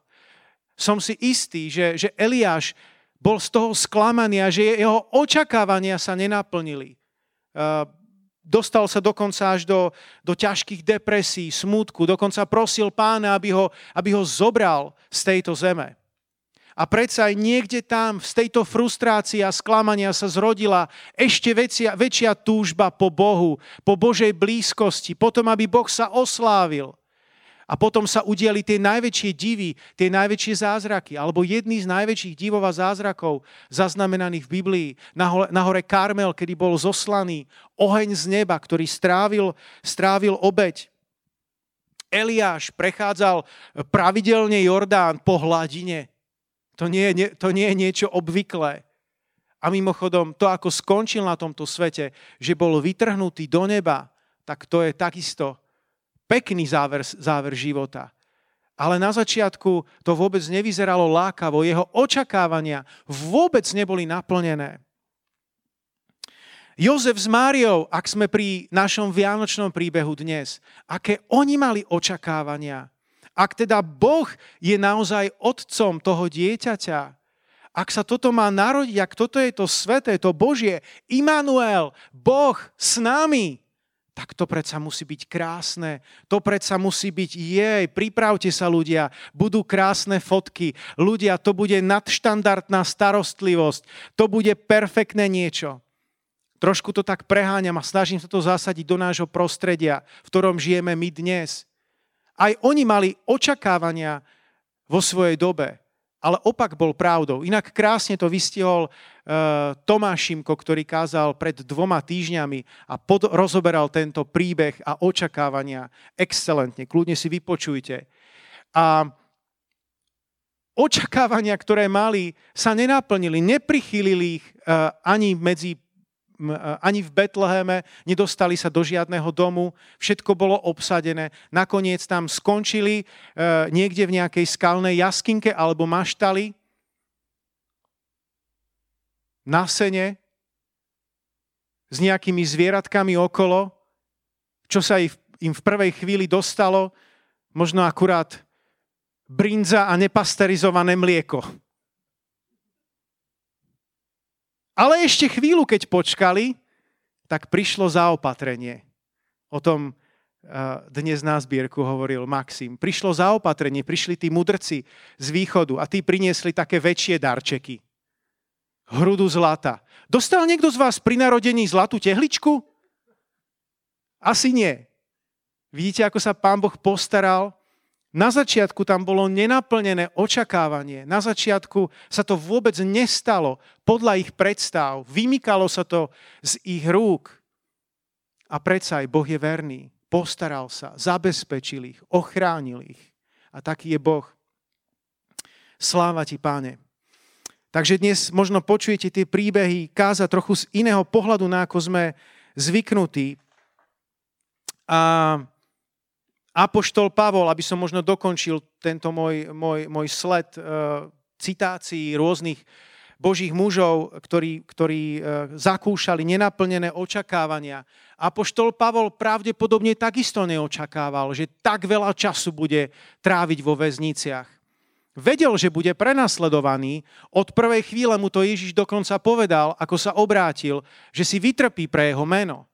Som si istý, že, že Eliáš bol z toho sklamaný a že jeho očakávania sa nenaplnili. Dostal sa dokonca až do, do ťažkých depresí, smútku, dokonca prosil pána, aby ho, aby ho zobral z tejto zeme. A predsa aj niekde tam, z tejto frustrácie a sklamania sa zrodila ešte väčšia, väčšia túžba po Bohu, po Božej blízkosti, potom, aby Boh sa oslávil. A potom sa udiali tie najväčšie divy, tie najväčšie zázraky, alebo jedný z najväčších divov a zázrakov zaznamenaných v Biblii na hore, Karmel, kedy bol zoslaný oheň z neba, ktorý strávil, strávil obeď. Eliáš prechádzal pravidelne Jordán po hladine to nie, to nie je niečo obvyklé. A mimochodom, to, ako skončil na tomto svete, že bol vytrhnutý do neba, tak to je takisto pekný záver, záver života. Ale na začiatku to vôbec nevyzeralo lákavo. Jeho očakávania vôbec neboli naplnené. Jozef s Máriou, ak sme pri našom vianočnom príbehu dnes, aké oni mali očakávania, ak teda Boh je naozaj otcom toho dieťaťa, ak sa toto má narodiť, ak toto je to sveté, to Božie, Immanuel, Boh s nami, tak to predsa musí byť krásne. To predsa musí byť, jej, pripravte sa ľudia, budú krásne fotky. Ľudia, to bude nadštandardná starostlivosť. To bude perfektné niečo. Trošku to tak preháňam a snažím sa to zasadiť do nášho prostredia, v ktorom žijeme my dnes. Aj oni mali očakávania vo svojej dobe, ale opak bol pravdou. Inak krásne to vystihol uh, Tomáš Šimko, ktorý kázal pred dvoma týždňami a pod, rozoberal tento príbeh a očakávania excelentne. Kľudne si vypočujte. A očakávania, ktoré mali, sa nenaplnili, neprichylili ich uh, ani medzi ani v Betleheme, nedostali sa do žiadneho domu, všetko bolo obsadené. Nakoniec tam skončili e, niekde v nejakej skalnej jaskinke alebo maštali na sene s nejakými zvieratkami okolo, čo sa im v prvej chvíli dostalo, možno akurát brinza a nepasterizované mlieko. Ale ešte chvíľu, keď počkali, tak prišlo zaopatrenie. O tom dnes na zbierku hovoril Maxim. Prišlo zaopatrenie, prišli tí mudrci z východu a tí priniesli také väčšie darčeky. Hrudu zlata. Dostal niekto z vás pri narodení zlatú tehličku? Asi nie. Vidíte, ako sa pán Boh postaral? Na začiatku tam bolo nenaplnené očakávanie. Na začiatku sa to vôbec nestalo podľa ich predstav. Vymykalo sa to z ich rúk. A predsa aj Boh je verný postaral sa, zabezpečil ich, ochránil ich. A taký je Boh. Sláva ti, páne. Takže dnes možno počujete tie príbehy káza trochu z iného pohľadu, na ako sme zvyknutí. A Apoštol Pavol, aby som možno dokončil tento môj, môj, môj sled uh, citácií rôznych Božích mužov, ktorí, ktorí e, zakúšali nenaplnené očakávania. Apoštol Pavol pravdepodobne takisto neočakával, že tak veľa času bude tráviť vo väzniciach. Vedel, že bude prenasledovaný. Od prvej chvíle mu to Ježiš dokonca povedal, ako sa obrátil, že si vytrpí pre jeho meno.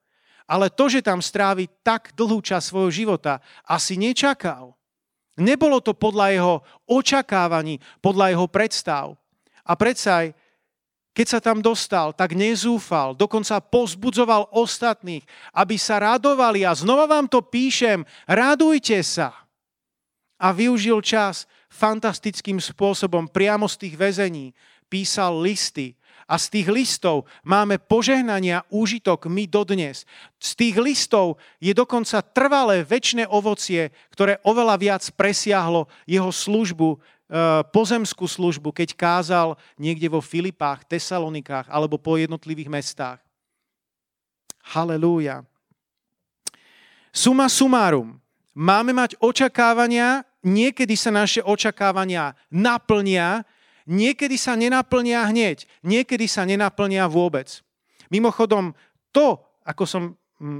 Ale to, že tam strávi tak dlhú čas svojho života, asi nečakal. Nebolo to podľa jeho očakávaní, podľa jeho predstav. A predsa aj, keď sa tam dostal, tak nezúfal, dokonca pozbudzoval ostatných, aby sa radovali. A znova vám to píšem, radujte sa. A využil čas fantastickým spôsobom priamo z tých väzení. Písal listy, a z tých listov máme požehnania úžitok my dodnes. Z tých listov je dokonca trvalé väčšie ovocie, ktoré oveľa viac presiahlo jeho službu Eh, pozemskú službu, keď kázal niekde vo Filipách, Tesalonikách alebo po jednotlivých mestách. Halelúja. Suma sumárum. Máme mať očakávania, niekedy sa naše očakávania naplnia, niekedy sa nenaplnia hneď, niekedy sa nenaplnia vôbec. Mimochodom, to, ako som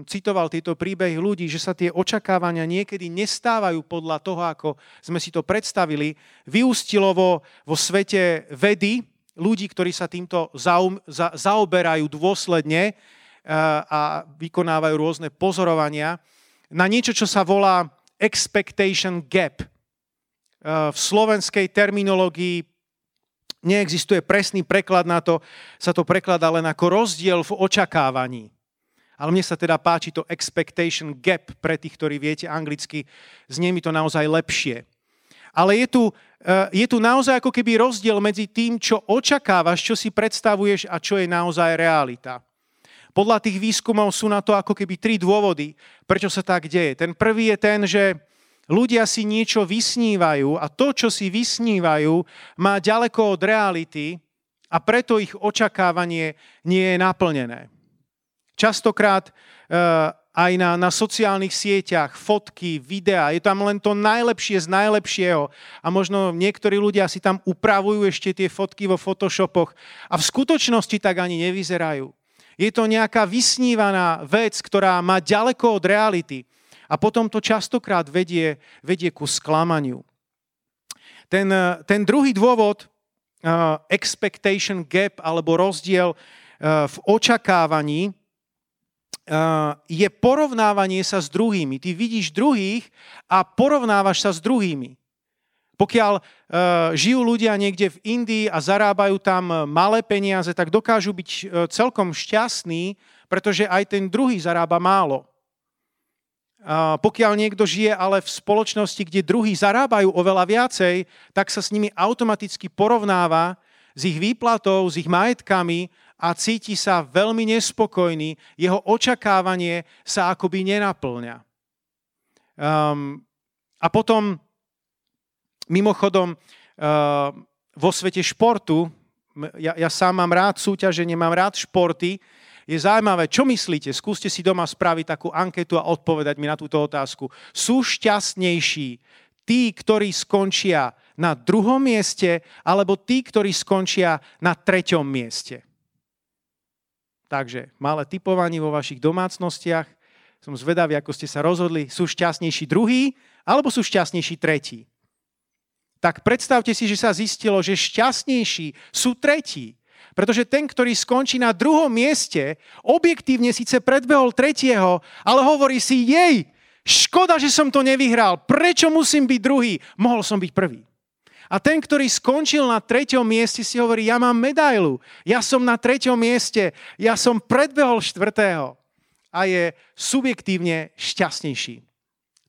citoval tieto príbehy ľudí, že sa tie očakávania niekedy nestávajú podľa toho, ako sme si to predstavili, vyústilo vo, vo svete vedy, ľudí, ktorí sa týmto zaum, za, zaoberajú dôsledne a, a vykonávajú rôzne pozorovania, na niečo, čo sa volá expectation gap. V slovenskej terminológii neexistuje presný preklad na to, sa to prekladá len ako rozdiel v očakávaní ale mne sa teda páči to expectation gap pre tých, ktorí viete anglicky, znie mi to naozaj lepšie. Ale je tu, eh, je tu naozaj ako keby rozdiel medzi tým, čo očakávaš, čo si predstavuješ a čo je naozaj realita. Podľa tých výskumov sú na to ako keby tri dôvody, prečo sa tak deje. Ten prvý je ten, že ľudia si niečo vysnívajú a to, čo si vysnívajú, má ďaleko od reality a preto ich očakávanie nie je naplnené. Častokrát uh, aj na, na sociálnych sieťach, fotky, videá, je tam len to najlepšie z najlepšieho. A možno niektorí ľudia si tam upravujú ešte tie fotky vo Photoshopoch a v skutočnosti tak ani nevyzerajú. Je to nejaká vysnívaná vec, ktorá má ďaleko od reality. A potom to častokrát vedie, vedie ku sklamaniu. Ten, ten druhý dôvod, uh, expectation gap alebo rozdiel uh, v očakávaní, Eh, je porovnávanie sa s druhými. Ty vidíš druhých a porovnávaš sa s druhými. Pokiaľ uh, žijú ľudia niekde v Indii a zarábajú tam malé peniaze, tak dokážu byť uh, celkom šťastní, pretože aj ten druhý zarába málo. Uh, pokiaľ niekto žije ale v spoločnosti, kde druhí zarábajú oveľa viacej, tak sa s nimi automaticky porovnáva s ich výplatou, s ich majetkami a cíti sa veľmi nespokojný, jeho očakávanie sa akoby nenaplňa. Um, a potom, mimochodom, uh, vo svete športu, ja, ja sám mám rád súťaženie, mám rád športy, je zaujímavé, čo myslíte? Skúste si doma spraviť takú anketu a odpovedať mi na túto otázku. Sú šťastnejší tí, ktorí skončia na druhom mieste, alebo tí, ktorí skončia na treťom mieste? Takže malé typovanie vo vašich domácnostiach. Som zvedavý, ako ste sa rozhodli. Sú šťastnejší druhý alebo sú šťastnejší tretí? Tak predstavte si, že sa zistilo, že šťastnejší sú tretí. Pretože ten, ktorý skončí na druhom mieste, objektívne síce predbehol tretieho, ale hovorí si, jej, Škoda, že som to nevyhral. Prečo musím byť druhý? Mohol som byť prvý. A ten, ktorý skončil na treťom mieste, si hovorí, ja mám medailu, ja som na treťom mieste, ja som predbehol štvrtého a je subjektívne šťastnejší.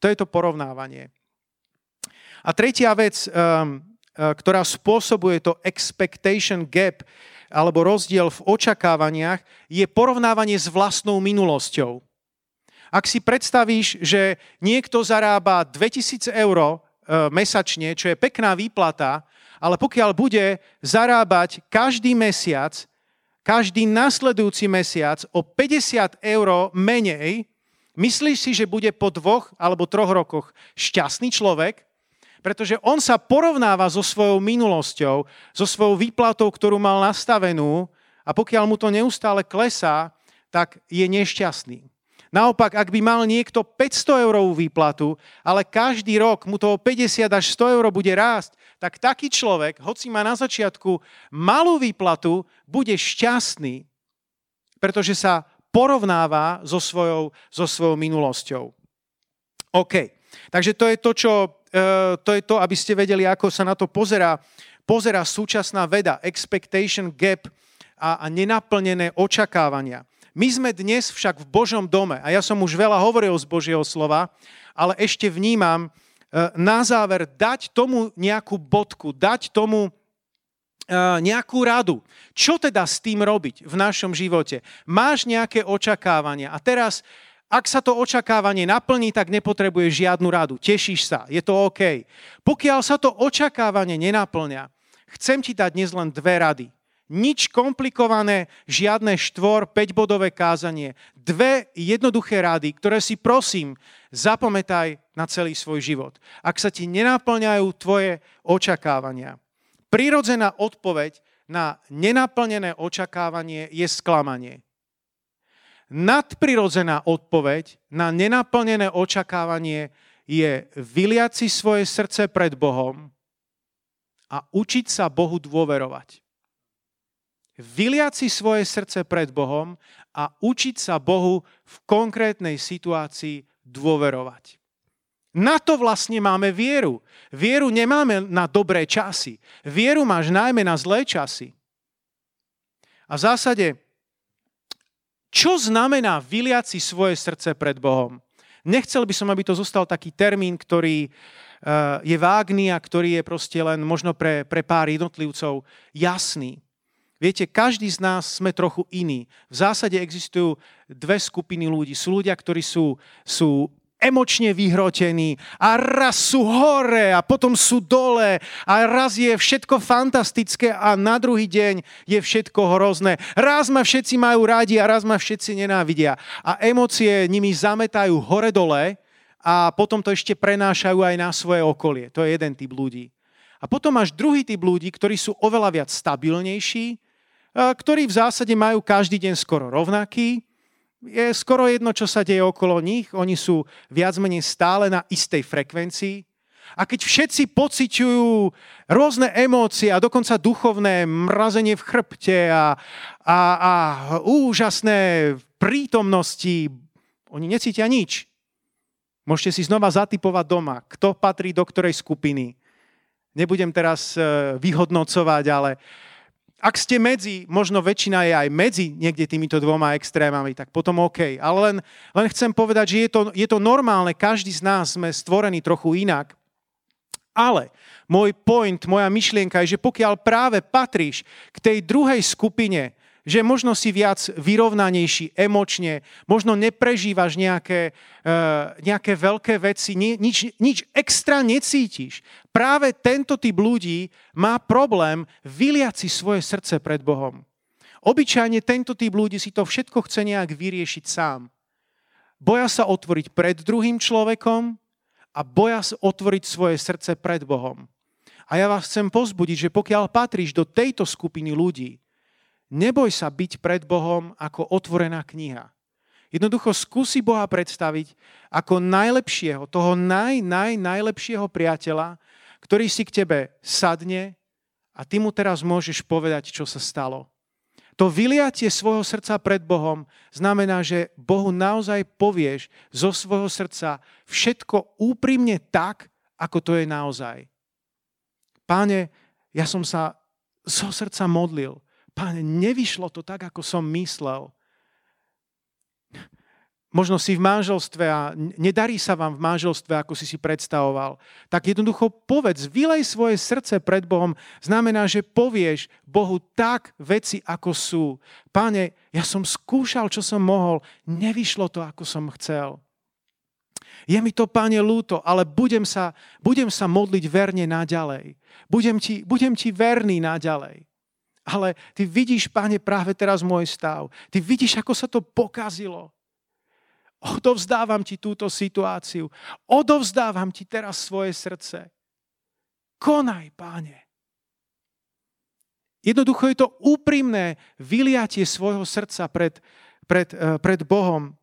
To je to porovnávanie. A tretia vec, um, uh, ktorá spôsobuje to expectation gap, alebo rozdiel v očakávaniach, je porovnávanie s vlastnou minulosťou. Ak si predstavíš, že niekto zarába 2000 eur E, mesačne, čo je pekná výplata, ale pokiaľ bude zarábať každý mesiac, každý nasledujúci mesiac o 50 eur menej, myslíš si, že bude po dvoch alebo troch rokoch šťastný človek? Pretože on sa porovnáva so svojou minulosťou, so svojou výplatou, ktorú mal nastavenú a pokiaľ mu to neustále klesá, tak je nešťastný. Naopak, ak by mal niekto 500 eurovú výplatu, ale každý rok mu toho 50 až 100 eur bude rásť, tak taký človek, hoci má na začiatku malú výplatu, bude šťastný, pretože sa porovnáva so svojou, so svojou minulosťou. OK, takže to je to, čo, uh, to je to, aby ste vedeli, ako sa na to pozera, pozera súčasná veda, expectation gap a, a nenaplnené očakávania. My sme dnes však v Božom dome a ja som už veľa hovoril z Božieho slova, ale ešte vnímam e, na záver dať tomu nejakú bodku, dať tomu e, nejakú radu. Čo teda s tým robiť v našom živote? Máš nejaké očakávania a teraz ak sa to očakávanie naplní, tak nepotrebuješ žiadnu radu. Tešíš sa, je to OK. Pokiaľ sa to očakávanie nenaplňa, chcem ti dať dnes len dve rady nič komplikované, žiadne štvor, 5-bodové kázanie. Dve jednoduché rady, ktoré si prosím, zapamätaj na celý svoj život. Ak sa ti nenaplňajú tvoje očakávania. Prirodzená odpoveď na nenaplnené očakávanie je sklamanie. Nadprirodzená odpoveď na nenaplnené očakávanie je vyliať svoje srdce pred Bohom a učiť sa Bohu dôverovať vyliať svoje srdce pred Bohom a učiť sa Bohu v konkrétnej situácii dôverovať. Na to vlastne máme vieru. Vieru nemáme na dobré časy. Vieru máš najmä na zlé časy. A v zásade, čo znamená vyliať si svoje srdce pred Bohom? Nechcel by som, aby to zostal taký termín, ktorý eh, je vágný a ktorý je proste len možno pre, pre pár jednotlivcov jasný. Viete, každý z nás sme trochu iný. V zásade existujú dve skupiny ľudí. Sú ľudia, ktorí sú, sú emočne vyhrotení a raz sú hore a potom sú dole a raz je všetko fantastické a na druhý deň je všetko hrozné. Raz ma všetci majú rádi a raz ma všetci nenávidia. A emócie nimi zametajú hore-dole a potom to ešte prenášajú aj na svoje okolie. To je jeden typ ľudí. A potom máš druhý typ ľudí, ktorí sú oveľa viac stabilnejší, ktorí v zásade majú každý deň skoro rovnaký. Je skoro jedno, čo sa deje okolo nich. Oni sú viac menej stále na istej frekvencii. A keď všetci pociťujú rôzne emócie a dokonca duchovné mrazenie v chrbte a, a, a úžasné prítomnosti, oni necítia nič. Môžete si znova zatypovať doma, kto patrí do ktorej skupiny. Nebudem teraz e, vyhodnocovať, ale ak ste medzi, možno väčšina je aj medzi niekde týmito dvoma extrémami, tak potom OK. Ale len, len chcem povedať, že je to, je to normálne, každý z nás sme stvorení trochu inak. Ale môj point, moja myšlienka je, že pokiaľ práve patríš k tej druhej skupine, že možno si viac vyrovnanejší emočne, možno neprežívaš nejaké, uh, nejaké veľké veci, ni, nič, nič extra necítiš. Práve tento typ ľudí má problém vyliať si svoje srdce pred Bohom. Obyčajne tento typ ľudí si to všetko chce nejak vyriešiť sám. Boja sa otvoriť pred druhým človekom a boja sa otvoriť svoje srdce pred Bohom. A ja vás chcem pozbudiť, že pokiaľ patríš do tejto skupiny ľudí, Neboj sa byť pred Bohom ako otvorená kniha. Jednoducho skúsi Boha predstaviť ako najlepšieho, toho naj, naj, najlepšieho priateľa, ktorý si k tebe sadne a ty mu teraz môžeš povedať, čo sa stalo. To vyliatie svojho srdca pred Bohom znamená, že Bohu naozaj povieš zo svojho srdca všetko úprimne tak, ako to je naozaj. Páne, ja som sa zo srdca modlil. Páne, nevyšlo to tak, ako som myslel možno si v manželstve a nedarí sa vám v manželstve, ako si si predstavoval, tak jednoducho povedz, vylej svoje srdce pred Bohom, znamená, že povieš Bohu tak veci, ako sú. Pane, ja som skúšal, čo som mohol, nevyšlo to, ako som chcel. Je mi to, páne, lúto, ale budem sa, budem sa modliť verne naďalej. Budem ti, budem ti verný naďalej. Ale ty vidíš, páne, práve teraz môj stav. Ty vidíš, ako sa to pokazilo. Odovzdávam ti túto situáciu. Odovzdávam ti teraz svoje srdce. Konaj, páne. Jednoducho je to úprimné vyliatie svojho srdca pred, pred, eh, pred Bohom,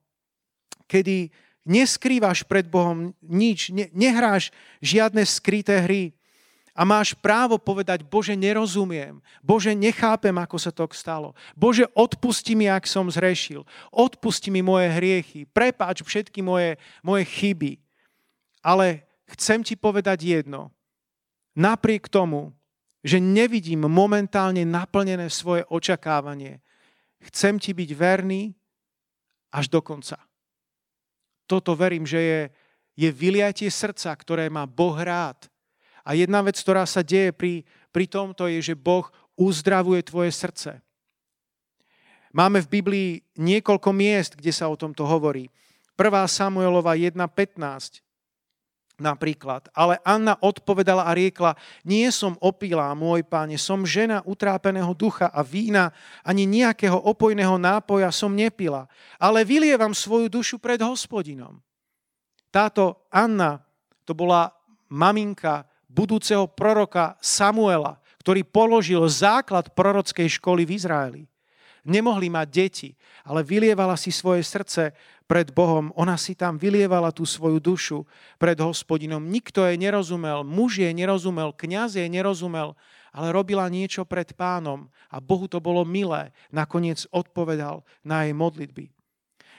kedy neskrývaš pred Bohom nič, ne, nehráš žiadne skryté hry, a máš právo povedať, Bože, nerozumiem. Bože, nechápem, ako sa to stalo. Bože, odpusti mi, ak som zrešil. Odpusti mi moje hriechy. Prepáč všetky moje, moje chyby. Ale chcem ti povedať jedno. Napriek tomu, že nevidím momentálne naplnené svoje očakávanie, chcem ti byť verný až do konca. Toto verím, že je, je vyliatie srdca, ktoré má Boh rád a jedna vec, ktorá sa deje pri, pri tomto, je, že Boh uzdravuje tvoje srdce. Máme v Biblii niekoľko miest, kde sa o tomto hovorí. 1. Samuelova 1.15 napríklad. Ale Anna odpovedala a riekla, nie som opilá, môj páne, som žena utrápeného ducha a vína, ani nejakého opojného nápoja som nepila, ale vylievam svoju dušu pred hospodinom. Táto Anna, to bola maminka budúceho proroka Samuela, ktorý položil základ prorockej školy v Izraeli. Nemohli mať deti, ale vylievala si svoje srdce pred Bohom. Ona si tam vylievala tú svoju dušu pred hospodinom. Nikto jej nerozumel, muž jej nerozumel, kniaz jej nerozumel, ale robila niečo pred pánom a Bohu to bolo milé. Nakoniec odpovedal na jej modlitby.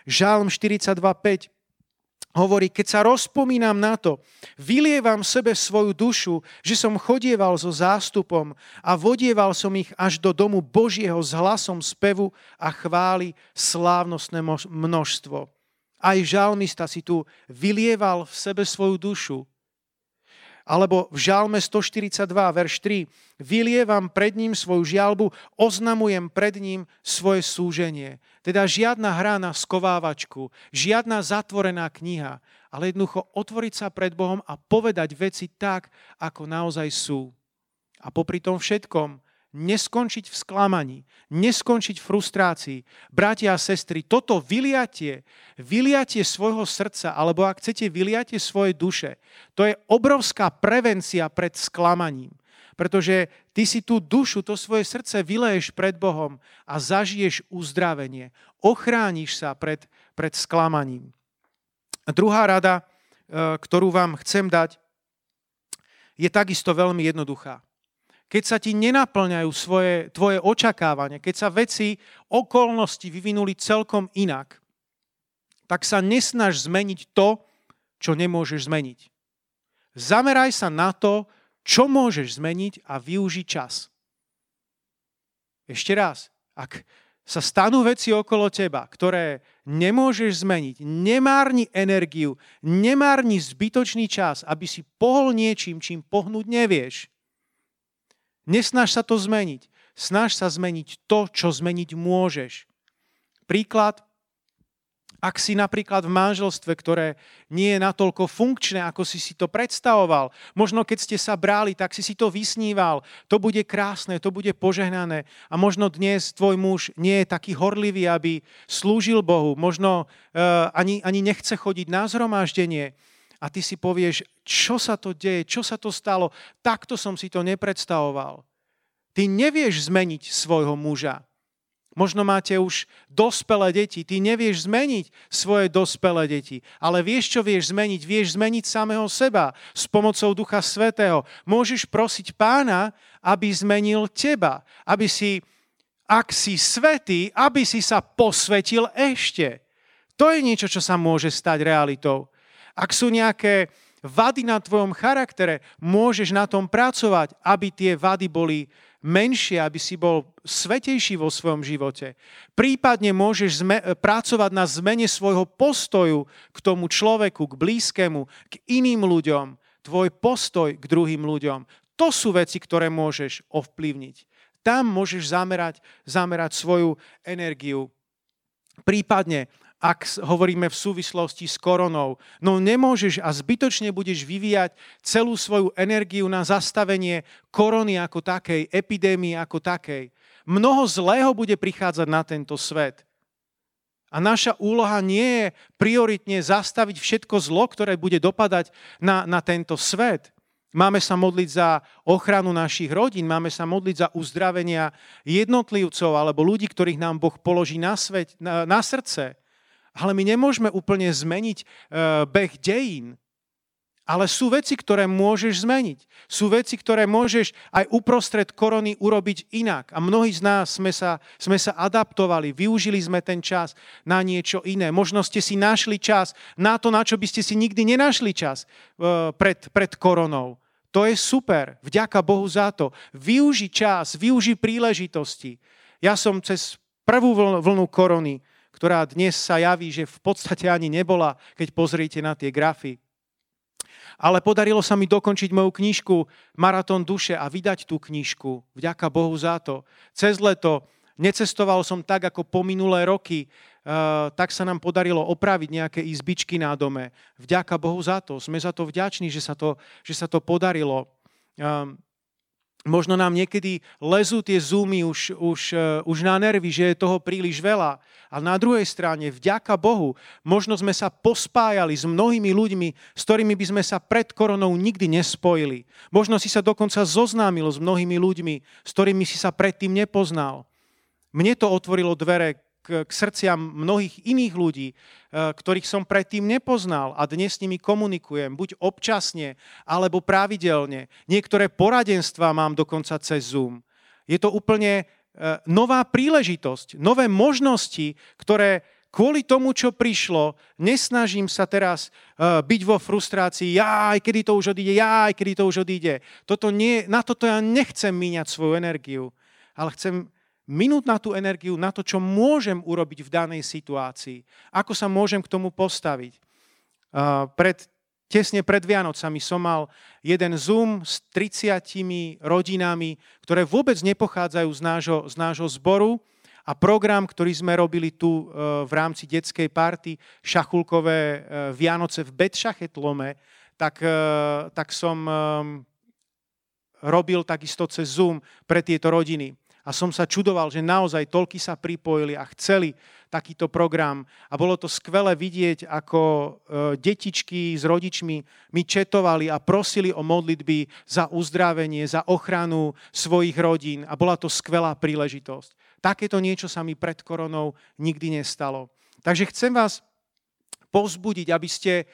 Žálm 42.5 hovorí, keď sa rozpomínam na to, vylievam sebe svoju dušu, že som chodieval so zástupom a vodieval som ich až do domu Božieho s hlasom spevu a chváli slávnostné množstvo. Aj žalmista si tu vylieval v sebe svoju dušu. Alebo v žalme 142, verš 3, vylievam pred ním svoju žialbu, oznamujem pred ním svoje súženie. Teda žiadna hra na skovávačku, žiadna zatvorená kniha, ale jednoducho otvoriť sa pred Bohom a povedať veci tak, ako naozaj sú. A popri tom všetkom neskončiť v sklamaní, neskončiť v frustrácii. Bratia a sestry, toto vyliatie, vyliatie svojho srdca, alebo ak chcete, vyliatie svojej duše, to je obrovská prevencia pred sklamaním pretože ty si tú dušu, to svoje srdce vyleješ pred Bohom a zažiješ uzdravenie. Ochrániš sa pred, pred sklamaním. A druhá rada, e, ktorú vám chcem dať, je takisto veľmi jednoduchá. Keď sa ti nenaplňajú svoje, tvoje očakávania, keď sa veci, okolnosti vyvinuli celkom inak, tak sa nesnaž zmeniť to, čo nemôžeš zmeniť. Zameraj sa na to, čo môžeš zmeniť a využiť čas? Ešte raz, ak sa stanú veci okolo teba, ktoré nemôžeš zmeniť, nemárni energiu, nemárni zbytočný čas, aby si pohol niečím, čím pohnúť nevieš. Nesnaž sa to zmeniť. Snaž sa zmeniť to, čo zmeniť môžeš. Príklad, ak si napríklad v manželstve, ktoré nie je natoľko funkčné, ako si si to predstavoval, možno keď ste sa brali, tak si si to vysníval, to bude krásne, to bude požehnané a možno dnes tvoj muž nie je taký horlivý, aby slúžil Bohu, možno uh, ani, ani nechce chodiť na zhromaždenie a ty si povieš, čo sa to deje, čo sa to stalo, takto som si to nepredstavoval. Ty nevieš zmeniť svojho muža. Možno máte už dospelé deti, ty nevieš zmeniť svoje dospelé deti, ale vieš, čo vieš zmeniť? Vieš zmeniť samého seba s pomocou Ducha Svetého. Môžeš prosiť pána, aby zmenil teba, aby si, ak si svetý, aby si sa posvetil ešte. To je niečo, čo sa môže stať realitou. Ak sú nejaké vady na tvojom charaktere, môžeš na tom pracovať, aby tie vady boli menšie, aby si bol svetejší vo svojom živote. Prípadne môžeš zme- pracovať na zmene svojho postoju k tomu človeku, k blízkemu, k iným ľuďom. Tvoj postoj k druhým ľuďom. To sú veci, ktoré môžeš ovplyvniť. Tam môžeš zamerať, zamerať svoju energiu. Prípadne ak hovoríme v súvislosti s koronou. No nemôžeš a zbytočne budeš vyvíjať celú svoju energiu na zastavenie korony ako takej, epidémie ako takej. Mnoho zlého bude prichádzať na tento svet. A naša úloha nie je prioritne zastaviť všetko zlo, ktoré bude dopadať na, na tento svet. Máme sa modliť za ochranu našich rodín, máme sa modliť za uzdravenia jednotlivcov alebo ľudí, ktorých nám Boh položí na, svet, na, na srdce. Ale my nemôžeme úplne zmeniť e, beh dejín. Ale sú veci, ktoré môžeš zmeniť. Sú veci, ktoré môžeš aj uprostred korony urobiť inak. A mnohí z nás sme sa, sme sa adaptovali, využili sme ten čas na niečo iné. Možno ste si našli čas na to, na čo by ste si nikdy nenašli čas e, pred, pred koronou. To je super. Vďaka Bohu za to. Využi čas, využi príležitosti. Ja som cez prvú vlnu korony ktorá dnes sa javí, že v podstate ani nebola, keď pozriete na tie grafy. Ale podarilo sa mi dokončiť moju knižku Maratón duše a vydať tú knižku. Vďaka Bohu za to. Cez leto necestoval som tak, ako po minulé roky, Uh, tak sa nám podarilo opraviť nejaké izbičky na dome. Vďaka Bohu za to. Sme za to vďační, že sa to, že sa to podarilo. Um, Možno nám niekedy lezú tie zoomy už, už, uh, už na nervy, že je toho príliš veľa. A na druhej strane, vďaka Bohu, možno sme sa pospájali s mnohými ľuďmi, s ktorými by sme sa pred koronou nikdy nespojili. Možno si sa dokonca zoznámil s mnohými ľuďmi, s ktorými si sa predtým nepoznal. Mne to otvorilo dvere k, srdciam mnohých iných ľudí, e, ktorých som predtým nepoznal a dnes s nimi komunikujem, buď občasne, alebo pravidelne. Niektoré poradenstva mám dokonca cez Zoom. Je to úplne e, nová príležitosť, nové možnosti, ktoré kvôli tomu, čo prišlo, nesnažím sa teraz e, byť vo frustrácii, aj kedy to už odíde, aj kedy to už odíde. Toto nie, na toto ja nechcem míňať svoju energiu, ale chcem minúť na tú energiu, na to, čo môžem urobiť v danej situácii. Ako sa môžem k tomu postaviť. Uh, pred, tesne pred Vianocami som mal jeden Zoom s 30 rodinami, ktoré vôbec nepochádzajú z nášho, z nášho zboru a program, ktorý sme robili tu uh, v rámci detskej party šachulkové uh, Vianoce v Betšachetlome, tak, tak som um, robil takisto cez Zoom pre tieto rodiny. A som sa čudoval, že naozaj toľky sa pripojili a chceli takýto program. A bolo to skvelé vidieť, ako e, detičky s rodičmi mi četovali a prosili o modlitby za uzdravenie, za ochranu svojich rodín. A bola to skvelá príležitosť. Takéto niečo sa mi pred koronou nikdy nestalo. Takže chcem vás povzbudiť, aby ste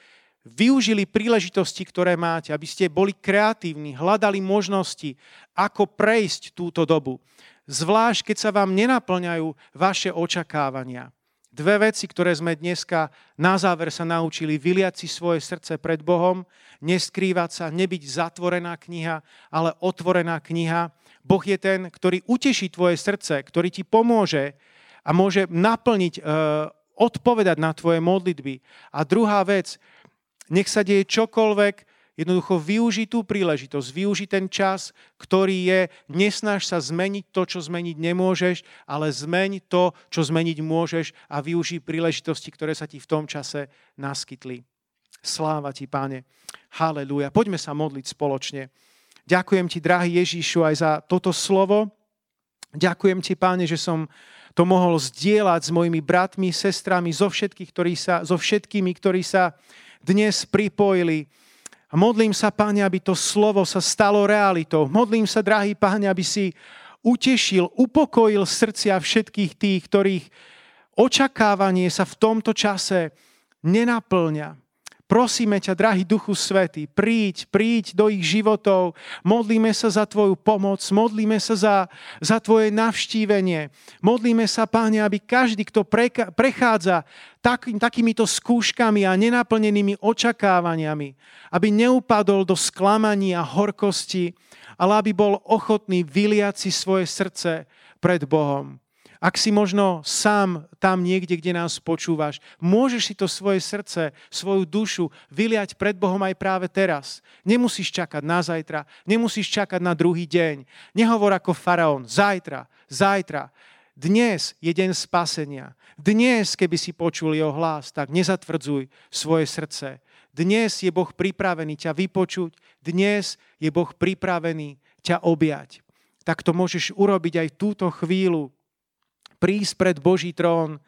využili príležitosti, ktoré máte, aby ste boli kreatívni, hľadali možnosti, ako prejsť túto dobu zvlášť keď sa vám nenaplňajú vaše očakávania. Dve veci, ktoré sme dneska na záver sa naučili, vyliať si svoje srdce pred Bohom, neskrývať sa, nebyť zatvorená kniha, ale otvorená kniha. Boh je ten, ktorý uteší tvoje srdce, ktorý ti pomôže a môže naplniť, e, odpovedať na tvoje modlitby. A druhá vec, nech sa deje čokoľvek, Jednoducho využi tú príležitosť, využi ten čas, ktorý je, nesnaž sa zmeniť to, čo zmeniť nemôžeš, ale zmeň to, čo zmeniť môžeš a využi príležitosti, ktoré sa ti v tom čase naskytli. Sláva ti, páne. Halelúja. Poďme sa modliť spoločne. Ďakujem ti, drahý Ježíšu, aj za toto slovo. Ďakujem ti, páne, že som to mohol zdieľať s mojimi bratmi, sestrami, so, všetkých, ktorí sa, so všetkými, ktorí sa dnes pripojili a modlím sa, Páne, aby to slovo sa stalo realitou. Modlím sa, drahý Páne, aby si utešil, upokojil srdcia všetkých tých, ktorých očakávanie sa v tomto čase nenaplňa. Prosíme ťa, drahý Duchu Svety, príď, príď do ich životov, modlíme sa za Tvoju pomoc, modlíme sa za, za Tvoje navštívenie, modlíme sa, Páne, aby každý, kto prechádza tak, takýmito skúškami a nenaplnenými očakávaniami, aby neupadol do sklamaní a horkosti, ale aby bol ochotný vyliať si svoje srdce pred Bohom. Ak si možno sám tam niekde, kde nás počúvaš, môžeš si to svoje srdce, svoju dušu vyliať pred Bohom aj práve teraz. Nemusíš čakať na zajtra, nemusíš čakať na druhý deň. Nehovor ako faraón, zajtra, zajtra. Dnes je deň spasenia. Dnes, keby si počul jeho hlas, tak nezatvrdzuj svoje srdce. Dnes je Boh pripravený ťa vypočuť, dnes je Boh pripravený ťa objať. Tak to môžeš urobiť aj túto chvíľu, prísť pred Boží trón,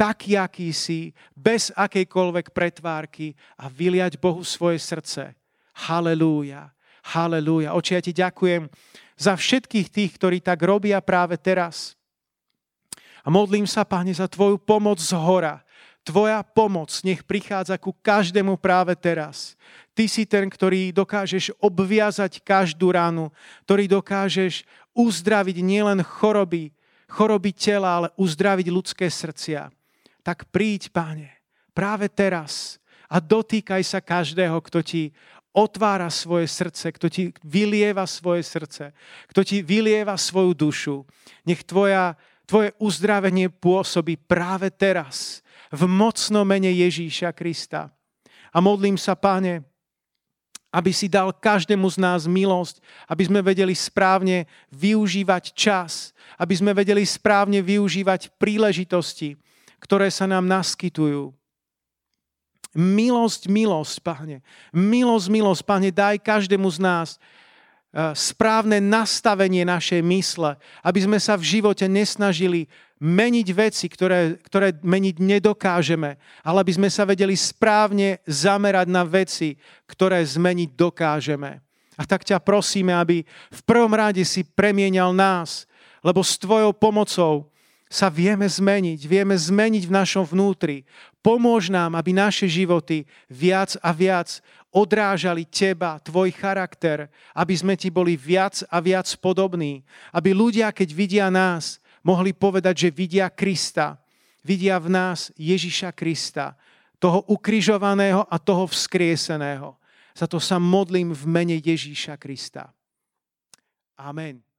taký, aký si, bez akejkoľvek pretvárky a vyliať Bohu svoje srdce. Halelúja, halelúja. Oči, ja ti ďakujem za všetkých tých, ktorí tak robia práve teraz. A modlím sa, Pane, za Tvoju pomoc z hora. Tvoja pomoc nech prichádza ku každému práve teraz. Ty si ten, ktorý dokážeš obviazať každú ranu, ktorý dokážeš uzdraviť nielen choroby, choroby tela, ale uzdraviť ľudské srdcia. Tak príď, páne, práve teraz a dotýkaj sa každého, kto ti otvára svoje srdce, kto ti vylieva svoje srdce, kto ti vylieva svoju dušu. Nech tvoja, tvoje uzdravenie pôsobí práve teraz v mocnom mene Ježíša Krista. A modlím sa, páne, aby si dal každému z nás milosť, aby sme vedeli správne využívať čas, aby sme vedeli správne využívať príležitosti, ktoré sa nám naskytujú. Milosť, milosť, Pane. Milosť, milosť, Pane, daj každému z nás eh, správne nastavenie našej mysle, aby sme sa v živote nesnažili meniť veci, ktoré, ktoré meniť nedokážeme, ale aby sme sa vedeli správne zamerať na veci, ktoré zmeniť dokážeme. A tak ťa prosíme, aby v prvom rade si premienial nás, lebo s tvojou pomocou sa vieme zmeniť, vieme zmeniť v našom vnútri. Pomôž nám, aby naše životy viac a viac odrážali teba, tvoj charakter, aby sme ti boli viac a viac podobní. Aby ľudia, keď vidia nás, mohli povedať, že vidia Krista. Vidia v nás Ježiša Krista, toho ukrižovaného a toho vzkrieseného. Za to sa modlím v mene Ježíša Krista. Amen.